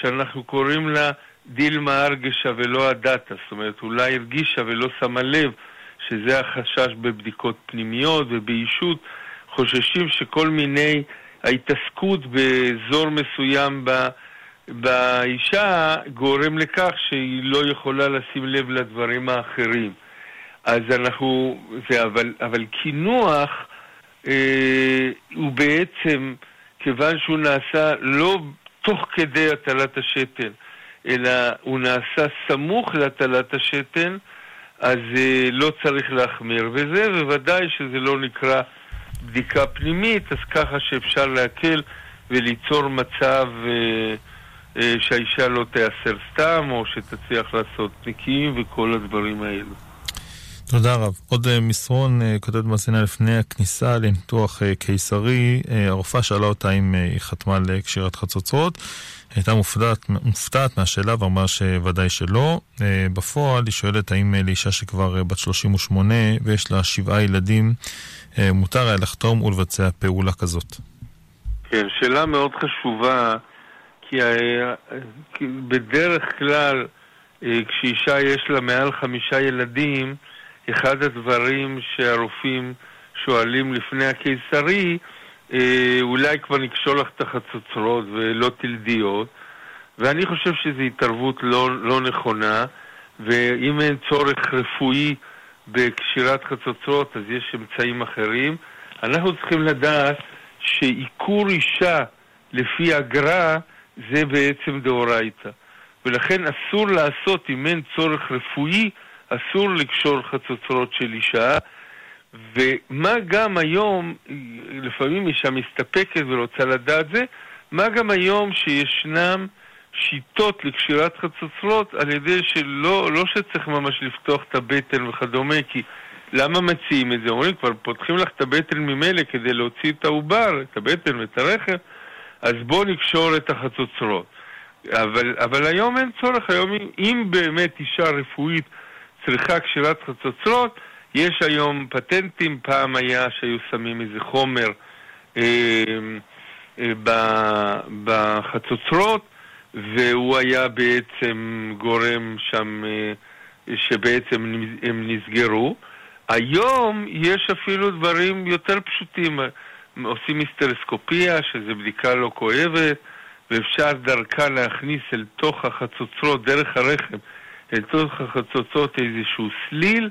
שאנחנו קוראים לה דילמה ארגשה ולא הדאטה. זאת אומרת, אולי הרגישה ולא שמה לב שזה החשש בבדיקות פנימיות ובאישות. חוששים שכל מיני ההתעסקות באזור מסוים ב... באישה גורם לכך שהיא לא יכולה לשים לב לדברים האחרים. אז אנחנו, זה, אבל, אבל קינוח אה, הוא בעצם, כיוון שהוא נעשה לא תוך כדי הטלת השתן, אלא הוא נעשה סמוך להטלת השתן, אז אה, לא צריך להחמיר בזה, וודאי שזה לא נקרא בדיקה פנימית, אז ככה שאפשר להקל וליצור מצב אה, אה, שהאישה לא תיאסר סתם, או שתצליח לעשות נקיים וכל הדברים האלו. תודה רב. עוד uh, מסרון, uh, כותבת מאזינה לפני הכניסה לניתוח uh, קיסרי, הרופאה שאלה אותה אם היא חתמה על קשירת חצוצרות. הייתה מופתעת, מופתעת מהשאלה ואמרה שוודאי שלא. בפועל היא שואלת האם לאישה שכבר בת 38 ויש לה שבעה ילדים, מותר היה לחתום ולבצע פעולה כזאת. כן, שאלה מאוד חשובה, כי uh, בדרך כלל uh, כשאישה יש לה מעל חמישה ילדים, אחד הדברים שהרופאים שואלים לפני הקיסרי, אה, אולי כבר נקשור לך את החצוצרות ולא תלדיות, ואני חושב שזו התערבות לא, לא נכונה, ואם אין צורך רפואי בקשירת חצוצרות, אז יש אמצעים אחרים. אנחנו צריכים לדעת שעיקור אישה לפי אגרה זה בעצם דאורייתא. ולכן אסור לעשות, אם אין צורך רפואי, אסור לקשור חצוצרות של אישה, ומה גם היום, לפעמים אישה מסתפקת ורוצה לדעת זה, מה גם היום שישנם שיטות לקשירת חצוצרות על ידי שלא לא שצריך ממש לפתוח את הבטן וכדומה, כי למה מציעים את זה? אומרים, כבר פותחים לך את הבטן ממילא כדי להוציא את העובר, את הבטן ואת הרחם, אז בואו נקשור את החצוצרות. אבל, אבל היום אין צורך, היום אם באמת אישה רפואית צריכה קשירת חצוצרות, יש היום פטנטים, פעם היה שהיו שמים איזה חומר אה, אה, בחצוצרות, והוא היה בעצם גורם שם אה, שבעצם הם נסגרו. היום יש אפילו דברים יותר פשוטים, עושים היסטרסקופיה, שזו בדיקה לא כואבת, ואפשר דרכה להכניס אל תוך החצוצרות, דרך הרחם, לתוך החצוצות איזשהו סליל,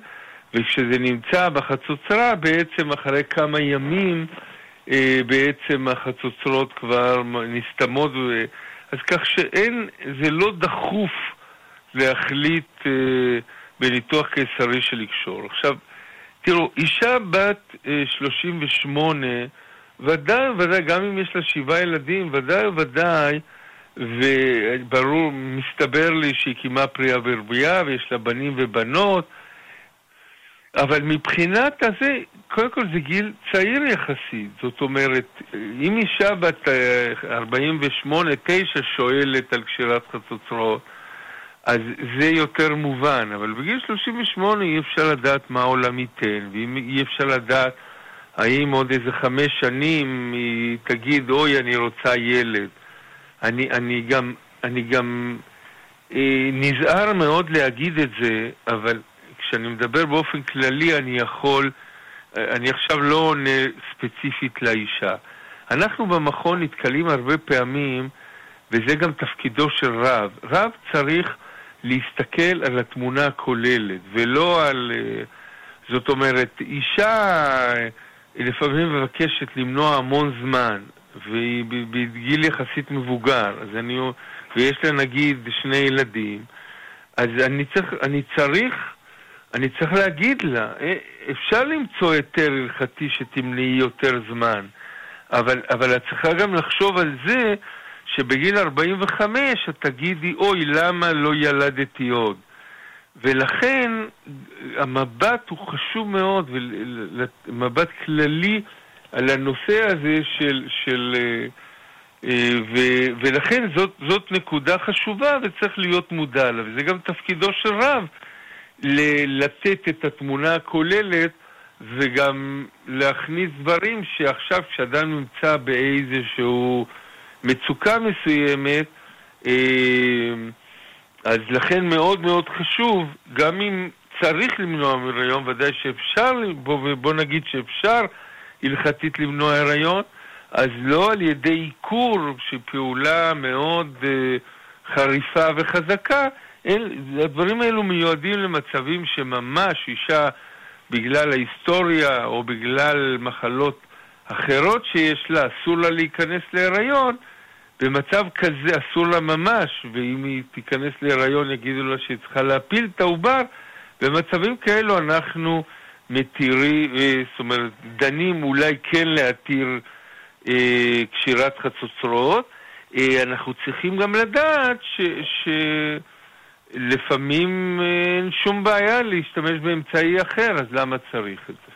וכשזה נמצא בחצוצרה, בעצם אחרי כמה ימים, אה, בעצם החצוצרות כבר נסתמות, ו... אז כך שאין, זה לא דחוף להחליט אה, בניתוח קיסרי של לקשור. עכשיו, תראו, אישה בת אה, 38, ודאי וודאי, גם אם יש לה שבעה ילדים, ודאי וודאי, וברור, מסתבר לי שהיא קיימה פריאה ורבייה ויש לה בנים ובנות. אבל מבחינת הזה, קודם כל זה גיל צעיר יחסית. זאת אומרת, אם אישה בת 48-9 שואלת על קשירת חצוצרות, אז זה יותר מובן, אבל בגיל 38 אי אפשר לדעת מה העולם ייתן, ואי אפשר לדעת האם עוד איזה חמש שנים היא תגיד, אוי, אני רוצה ילד. אני, אני גם, אני גם אה, נזהר מאוד להגיד את זה, אבל כשאני מדבר באופן כללי אני יכול, אה, אני עכשיו לא עונה ספציפית לאישה. אנחנו במכון נתקלים הרבה פעמים, וזה גם תפקידו של רב. רב צריך להסתכל על התמונה הכוללת, ולא על... אה, זאת אומרת, אישה לפעמים מבקשת למנוע המון זמן, והיא בגיל יחסית מבוגר, אז אני, ויש לה נגיד שני ילדים, אז אני צריך, אני צריך, אני צריך להגיד לה, אה, אפשר למצוא היתר הלכתי שתמנעי יותר זמן, אבל, אבל את צריכה גם לחשוב על זה שבגיל 45 את תגידי, אוי, למה לא ילדתי עוד? ולכן המבט הוא חשוב מאוד, מבט כללי על הנושא הזה של... של אה, אה, ו, ולכן זאת, זאת נקודה חשובה וצריך להיות מודע לה, וזה גם תפקידו של רב לתת את התמונה הכוללת וגם להכניס דברים שעכשיו כשאדם נמצא באיזשהו מצוקה מסוימת, אה, אז לכן מאוד מאוד חשוב, גם אם צריך למנוע הריון, ודאי שאפשר, בוא, נגיד שאפשר הלכתית למנוע הריון, אז לא על ידי עיקור, שפעולה מאוד uh, חריפה וחזקה, אל, הדברים האלו מיועדים למצבים שממש אישה, בגלל ההיסטוריה או בגלל מחלות אחרות שיש לה, אסור לה להיכנס להיריון, במצב כזה אסור לה ממש, ואם היא תיכנס להיריון יגידו לה שהיא צריכה להפיל את העובר, במצבים כאלו אנחנו מתירים, אה, זאת אומרת, דנים אולי כן להתיר אה, קשירת חצוצרות. אה, אנחנו צריכים גם לדעת ש... ש... לפעמים אה, אין שום בעיה להשתמש באמצעי אחר, אז למה צריך את זה?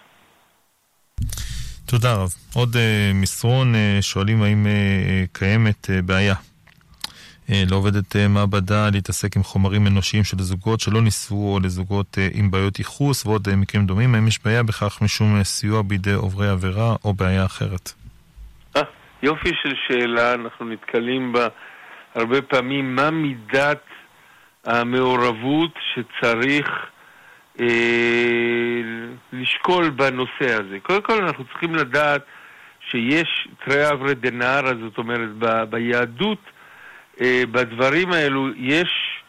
תודה רב. עוד uh, מסרון, uh, שואלים האם uh, קיימת uh, בעיה uh, לעובדת מעבדה להתעסק עם חומרים אנושיים של זוגות שלא נישאו או לזוגות עם בעיות ייחוס ועוד מקרים דומים. האם יש בעיה בכך משום סיוע בידי עוברי עבירה או בעיה אחרת? 아, יופי של שאלה, אנחנו נתקלים בה הרבה פעמים. מה מידת המעורבות שצריך אה, לשקול בנושא הזה. קודם כל אנחנו צריכים לדעת שיש תרי אברי דנהרה, זאת אומרת ב, ביהדות, אה, בדברים האלו יש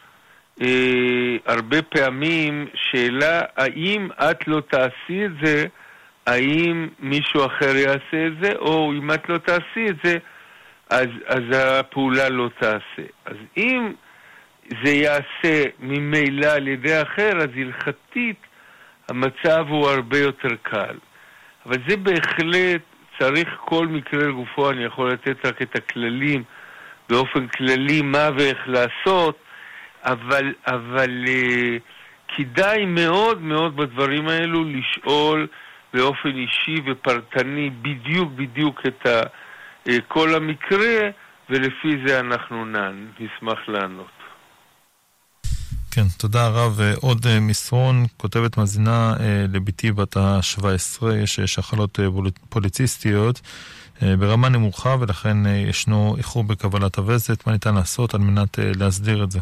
אה, הרבה פעמים שאלה האם את לא תעשי את זה, האם מישהו אחר יעשה את זה, או אם את לא תעשי את זה, אז, אז הפעולה לא תעשה. אז אם זה ייעשה ממילא על ידי אחר, אז הלכתית המצב הוא הרבה יותר קל. אבל זה בהחלט, צריך כל מקרה לגופו, אני יכול לתת רק את הכללים באופן כללי, מה ואיך לעשות, אבל, אבל uh, כדאי מאוד מאוד בדברים האלו לשאול באופן אישי ופרטני בדיוק בדיוק את ה, uh, כל המקרה, ולפי זה אנחנו נשמח לענות. כן, תודה רב. עוד אה, מסרון, כותבת מאזינה אה, לביתי בת ה-17, יש שחלות אה, פוליציסטיות ברמה נמוכה ולכן ישנו איחור בקבלת הווסת. מה ניתן לעשות על מנת להסדיר את זה?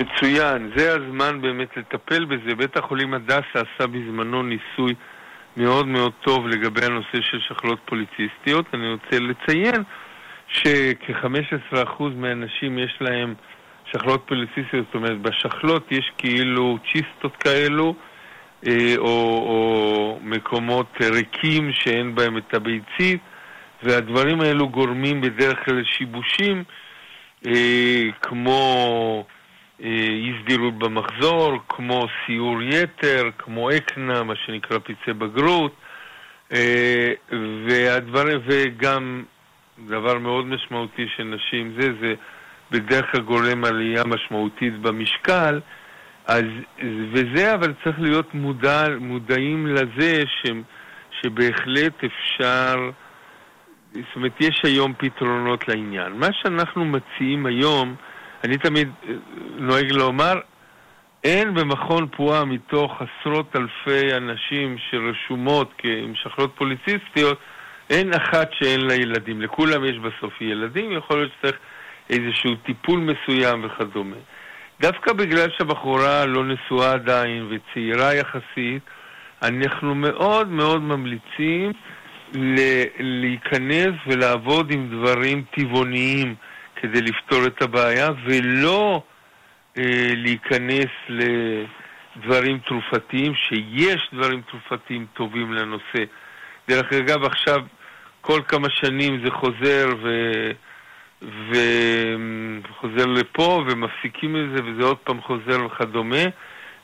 מצוין, זה הזמן באמת לטפל בזה. בית החולים הדסה עשה בזמנו ניסוי מאוד מאוד טוב לגבי הנושא של שחלות פוליציסטיות. אני רוצה לציין שכ-15% מהאנשים יש להם שחלות פוליציסטיות, זאת אומרת, בשחלות יש כאילו צ'יסטות כאלו, אה, או, או מקומות ריקים שאין בהם את הביצית, והדברים האלו גורמים בדרך כלל לשיבושים, אה, כמו אה, אי סדירות במחזור, כמו סיור יתר, כמו אקנה, מה שנקרא פצעי בגרות, והדברים, וגם דבר מאוד משמעותי של נשים זה, זה בדרך כלל גורם עלייה משמעותית במשקל, אז, וזה אבל צריך להיות מודע, מודעים לזה ש, שבהחלט אפשר, זאת אומרת, יש היום פתרונות לעניין. מה שאנחנו מציעים היום, אני תמיד אה, נוהג לומר, אין במכון פועה מתוך עשרות אלפי אנשים שרשומות כמשחלות פוליציסטיות, אין אחת שאין לה ילדים. לכולם יש בסוף ילדים, יכול להיות שצריך איזשהו טיפול מסוים וכדומה. דווקא בגלל שהבחורה לא נשואה עדיין וצעירה יחסית, אנחנו מאוד מאוד ממליצים להיכנס ולעבוד עם דברים טבעוניים כדי לפתור את הבעיה, ולא אה, להיכנס לדברים תרופתיים, שיש דברים תרופתיים טובים לנושא. דרך אגב, עכשיו כל כמה שנים זה חוזר ו... וחוזר לפה ומפסיקים את זה וזה עוד פעם חוזר וכדומה.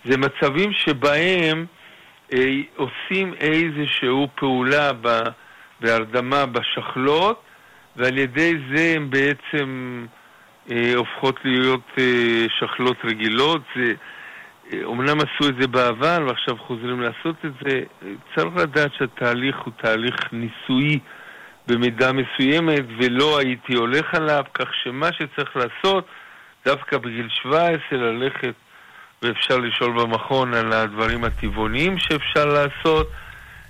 זה מצבים שבהם אה, עושים איזושהי פעולה ב, בהרדמה בשחלות ועל ידי זה הם בעצם אה, הופכות להיות אה, שחלות רגילות. זה, אה, אומנם עשו את זה בעבר ועכשיו חוזרים לעשות את זה. צריך לדעת שהתהליך הוא תהליך ניסויי במידה מסוימת ולא הייתי הולך עליו, כך שמה שצריך לעשות, דווקא בגיל 17 ללכת ואפשר לשאול במכון על הדברים הטבעוניים שאפשר לעשות.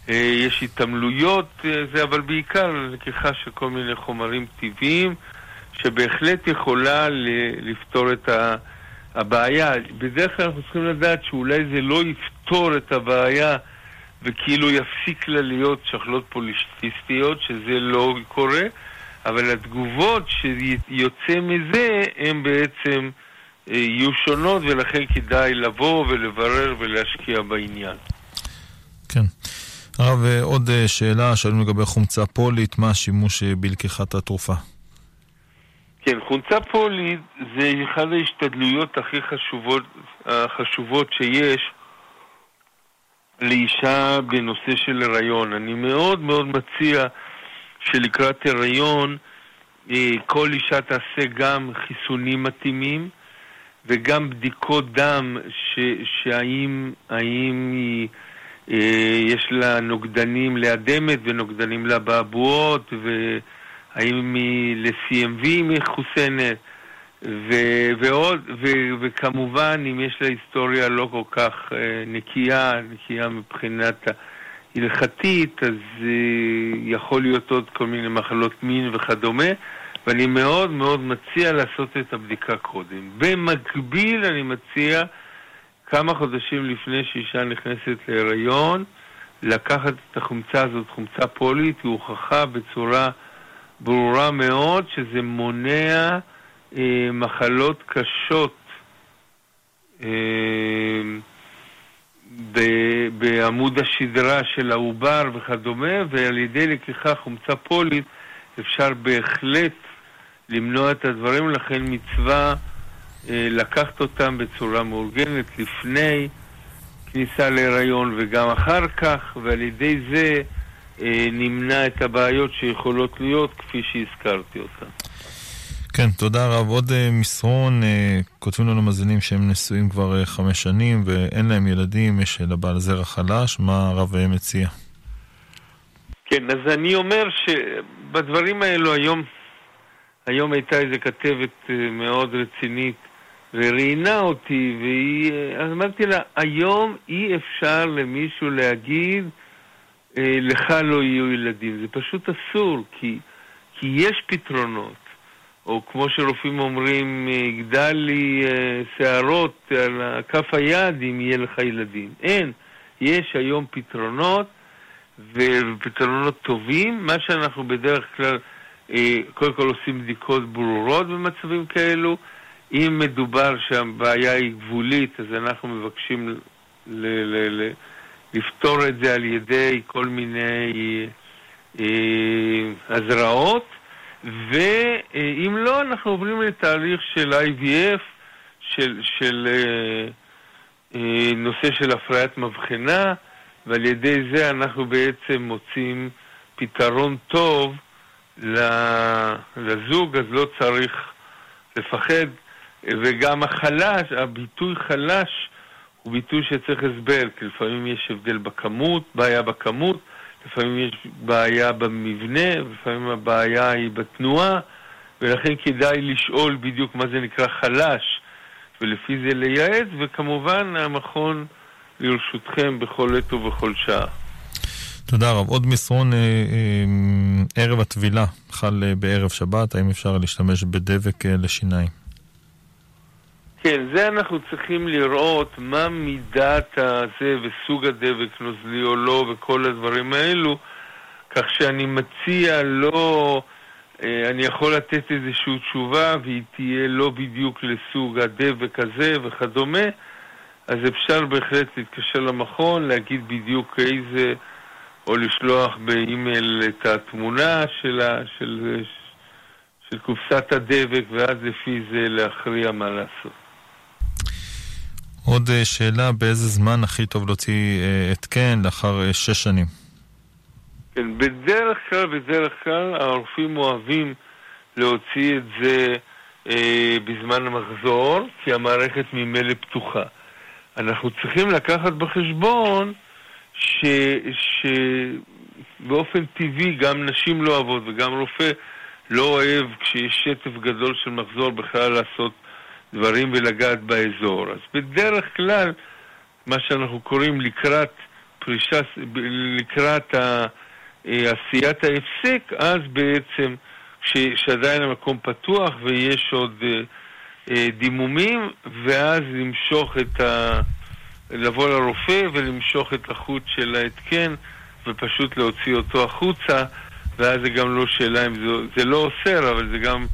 אה, יש התעמלויות, אה, זה אבל בעיקר לקיחה של כל מיני חומרים טבעיים שבהחלט יכולה לפתור את הבעיה. בדרך כלל אנחנו צריכים לדעת שאולי זה לא יפתור את הבעיה וכאילו יפסיק לה להיות שחלות פוליסטיסטיות, שזה לא קורה, אבל התגובות שיוצא מזה הן בעצם אה, יהיו שונות, ולכן כדאי לבוא ולברר ולהשקיע בעניין. כן. הרב, אה, עוד אה, שאלה, שאלנו לגבי חומצה פולית, מה השימוש בלקיחת התרופה? כן, חומצה פולית זה אחת ההשתדלויות הכי חשובות, החשובות שיש לאישה בנושא של הריון. אני מאוד מאוד מציע שלקראת הריון אה, כל אישה תעשה גם חיסונים מתאימים וגם בדיקות דם ש, שהאם האם היא, אה, יש לה נוגדנים לאדמת ונוגדנים לאבעבועות והאם היא ל-CMV מחוסנת ו- ועוד, ו- וכמובן, אם יש לה היסטוריה לא כל כך uh, נקייה, נקייה מבחינת ההלכתית, אז uh, יכול להיות עוד כל מיני מחלות מין וכדומה, ואני מאוד מאוד מציע לעשות את הבדיקה קודם. במקביל, אני מציע כמה חודשים לפני שאישה נכנסת להיריון, לקחת את החומצה הזאת, חומצה פולית, היא הוכחה בצורה ברורה מאוד שזה מונע אה, מחלות קשות אה, בעמוד השדרה של העובר וכדומה, ועל ידי לקיחה חומצה פולית אפשר בהחלט למנוע את הדברים, לכן מצווה אה, לקחת אותם בצורה מאורגנת לפני כניסה להיריון וגם אחר כך, ועל ידי זה נמנע את הבעיות שיכולות להיות כפי שהזכרתי אותן. כן, תודה רב. עוד uh, מסרון, uh, כותבים לנו מאזינים שהם נשואים כבר uh, חמש שנים ואין להם ילדים, יש לבעל זרע חלש, מה הרב מציע? כן, אז אני אומר שבדברים האלו היום, היום הייתה איזו כתבת uh, מאוד רצינית וראיינה אותי, והיא, אז אמרתי לה, היום אי אפשר למישהו להגיד, uh, לך לא יהיו ילדים. זה פשוט אסור, כי, כי יש פתרונות. או כמו שרופאים אומרים, יגדל לי אה, שערות על כף היד אם יהיה לך ילדים. אין. יש היום פתרונות, ופתרונות טובים. מה שאנחנו בדרך כלל, אה, קודם כל עושים בדיקות ברורות במצבים כאלו. אם מדובר שהבעיה היא גבולית, אז אנחנו מבקשים ל- ל- ל- לפתור את זה על ידי כל מיני אה, הזרעות. ואם לא, אנחנו עוברים לתהליך של IVF, של, של אה, אה, נושא של הפריית מבחנה, ועל ידי זה אנחנו בעצם מוצאים פתרון טוב לזוג, אז לא צריך לפחד. וגם החלש, הביטוי חלש, הוא ביטוי שצריך הסבר, כי לפעמים יש הבדל בכמות, בעיה בכמות, לפעמים יש בעיה במבנה, לפעמים הבעיה היא בתנועה, ולכן כדאי לשאול בדיוק מה זה נקרא חלש, ולפי זה לייעץ, וכמובן המכון לרשותכם בכל עת ובכל שעה. תודה רב. עוד מסרון, אה, אה, ערב הטבילה חל אה, בערב שבת, האם אפשר להשתמש בדבק אה, לשיניים? כן, זה אנחנו צריכים לראות מה מידת הזה וסוג הדבק נוזלי או לא וכל הדברים האלו, כך שאני מציע לא... אני יכול לתת איזושהי תשובה והיא תהיה לא בדיוק לסוג הדבק הזה וכדומה, אז אפשר בהחלט להתקשר למכון, להגיד בדיוק איזה, או לשלוח באימייל את התמונה של, ה, של, של קופסת הדבק, ואז לפי זה להכריע מה לעשות. עוד אה, שאלה, באיזה זמן הכי טוב להוציא אה, התקן לאחר שש שנים? כן, בדרך כלל, בדרך כלל, הרופאים אוהבים להוציא את זה אה, בזמן המחזור, כי המערכת ממילא פתוחה. אנחנו צריכים לקחת בחשבון שבאופן טבעי גם נשים לא אוהבות וגם רופא לא אוהב כשיש שטף גדול של מחזור בכלל לעשות דברים ולגעת באזור. אז בדרך כלל, מה שאנחנו קוראים לקראת פרישה, לקראת. אה, עשיית ההפסק, אז בעצם, כשעדיין המקום פתוח ויש עוד אה, אה, דימומים, ואז למשוך את ה... לבוא לרופא ולמשוך את החוט של ההתקן ופשוט להוציא אותו החוצה, ואז זה גם לא שאלה אם זה, זה לא אוסר, אבל זה גם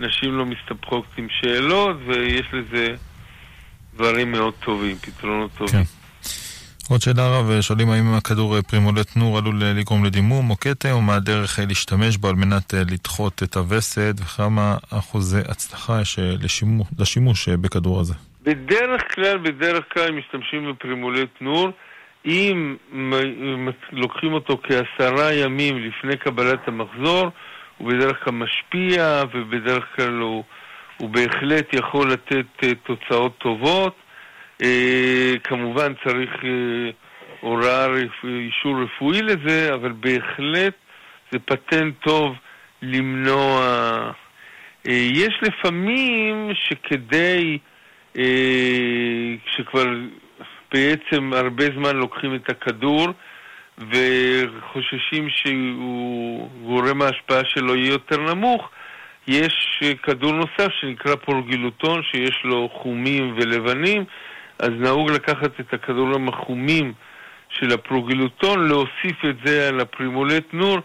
נשים לא מסתבכות עם שאלות, ויש לזה דברים מאוד טובים, פתרונות טובים. כן. עוד שאלה רב, שואלים האם הכדור פרימולט נור עלול לגרום לדימום או קטע, או מה הדרך להשתמש בו על מנת לדחות את הווסת, וכמה אחוזי הצלחה יש לשימוש, לשימוש בכדור הזה. בדרך כלל, בדרך כלל משתמשים בפרימולט נור. אם לוקחים אותו כעשרה ימים לפני קבלת המחזור, הוא בדרך כלל משפיע ובדרך כלל הוא, הוא בהחלט יכול לתת אה, תוצאות טובות. אה, כמובן צריך אה, הוראה, אישור רפואי לזה, אבל בהחלט זה פטנט טוב למנוע... יש לפעמים שכדי, שכבר בעצם הרבה זמן לוקחים את הכדור וחוששים שהוא גורם ההשפעה שלו יהיה יותר נמוך, יש כדור נוסף שנקרא פורגילוטון שיש לו חומים ולבנים אז נהוג לקחת את הכדורים החומים של הפרוגילוטון, להוסיף את זה על הפרימולט נור,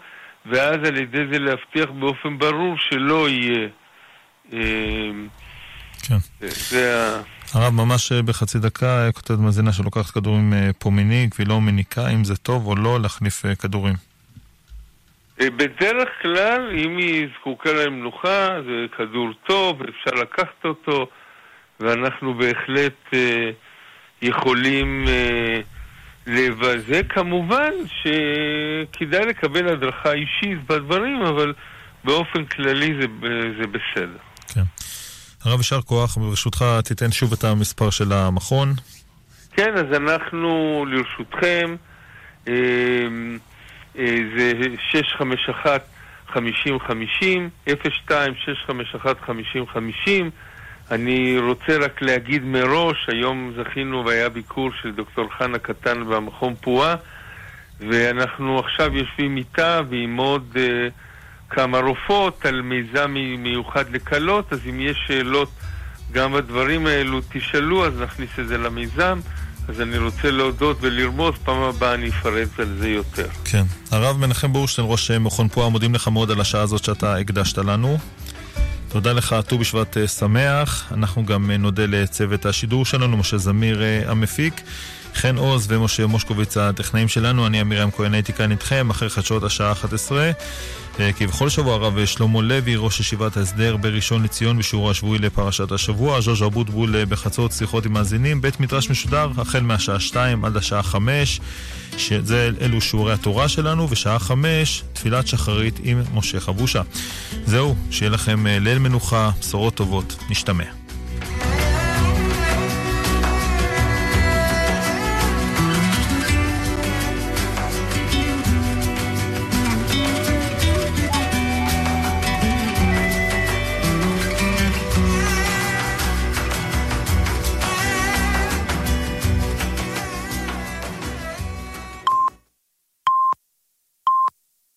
ואז על ידי זה להבטיח באופן ברור שלא יהיה. אה, כן. זה ה... הרב, ממש בחצי דקה כותבת מאזינה שלוקחת כדורים אה, פומיניק והיא לא מניקה, אם זה טוב או לא להחליף אה, כדורים. בדרך כלל, אם היא זקוקה להם מנוחה, זה כדור טוב, אפשר לקחת אותו, ואנחנו בהחלט אה, יכולים אה, לבזה. כמובן שכדאי לקבל הדרכה אישית בדברים, אבל באופן כללי זה, זה בסדר. כן. הרב יישר כוח, ברשותך תיתן שוב את המספר של המכון. כן, אז אנחנו לרשותכם, אה, אה, זה 651 5050, 02 651 5050 אני רוצה רק להגיד מראש, היום זכינו והיה ביקור של דוקטור חנה קטן במכון פועה ואנחנו עכשיו יושבים איתה ועם עוד uh, כמה רופאות על מיזם מיוחד לקלות, אז אם יש שאלות גם בדברים האלו תשאלו, אז נכניס את זה למיזם. אז אני רוצה להודות ולרמוז, פעם הבאה אני אפרט על זה יותר. כן. הרב מנחם בורשטיין, ראש מכון פועה, מודים לך מאוד על השעה הזאת שאתה הקדשת לנו. תודה לך, ט"ו בשבט אה, שמח. אנחנו גם אה, נודה לצוות השידור שלנו, משה זמיר אה, המפיק. חן עוז ומשה מושקוביץ הטכנאים שלנו, אני אמירם כהן הייתי כאן איתכם, אחרי חדשות השעה 11. כבכל שבוע הרב שלמה לוי, ראש ישיבת ההסדר בראשון לציון בשיעורו השבועי לפרשת השבוע, ז'וז' אבוטבול בחצות שיחות עם מאזינים, בית מדרש משודר החל מהשעה 2 עד השעה 5, שזה אלו שיעורי התורה שלנו, ושעה 5 תפילת שחרית עם משה חבושה. זהו, שיהיה לכם ליל מנוחה, בשורות טובות, נשתמע.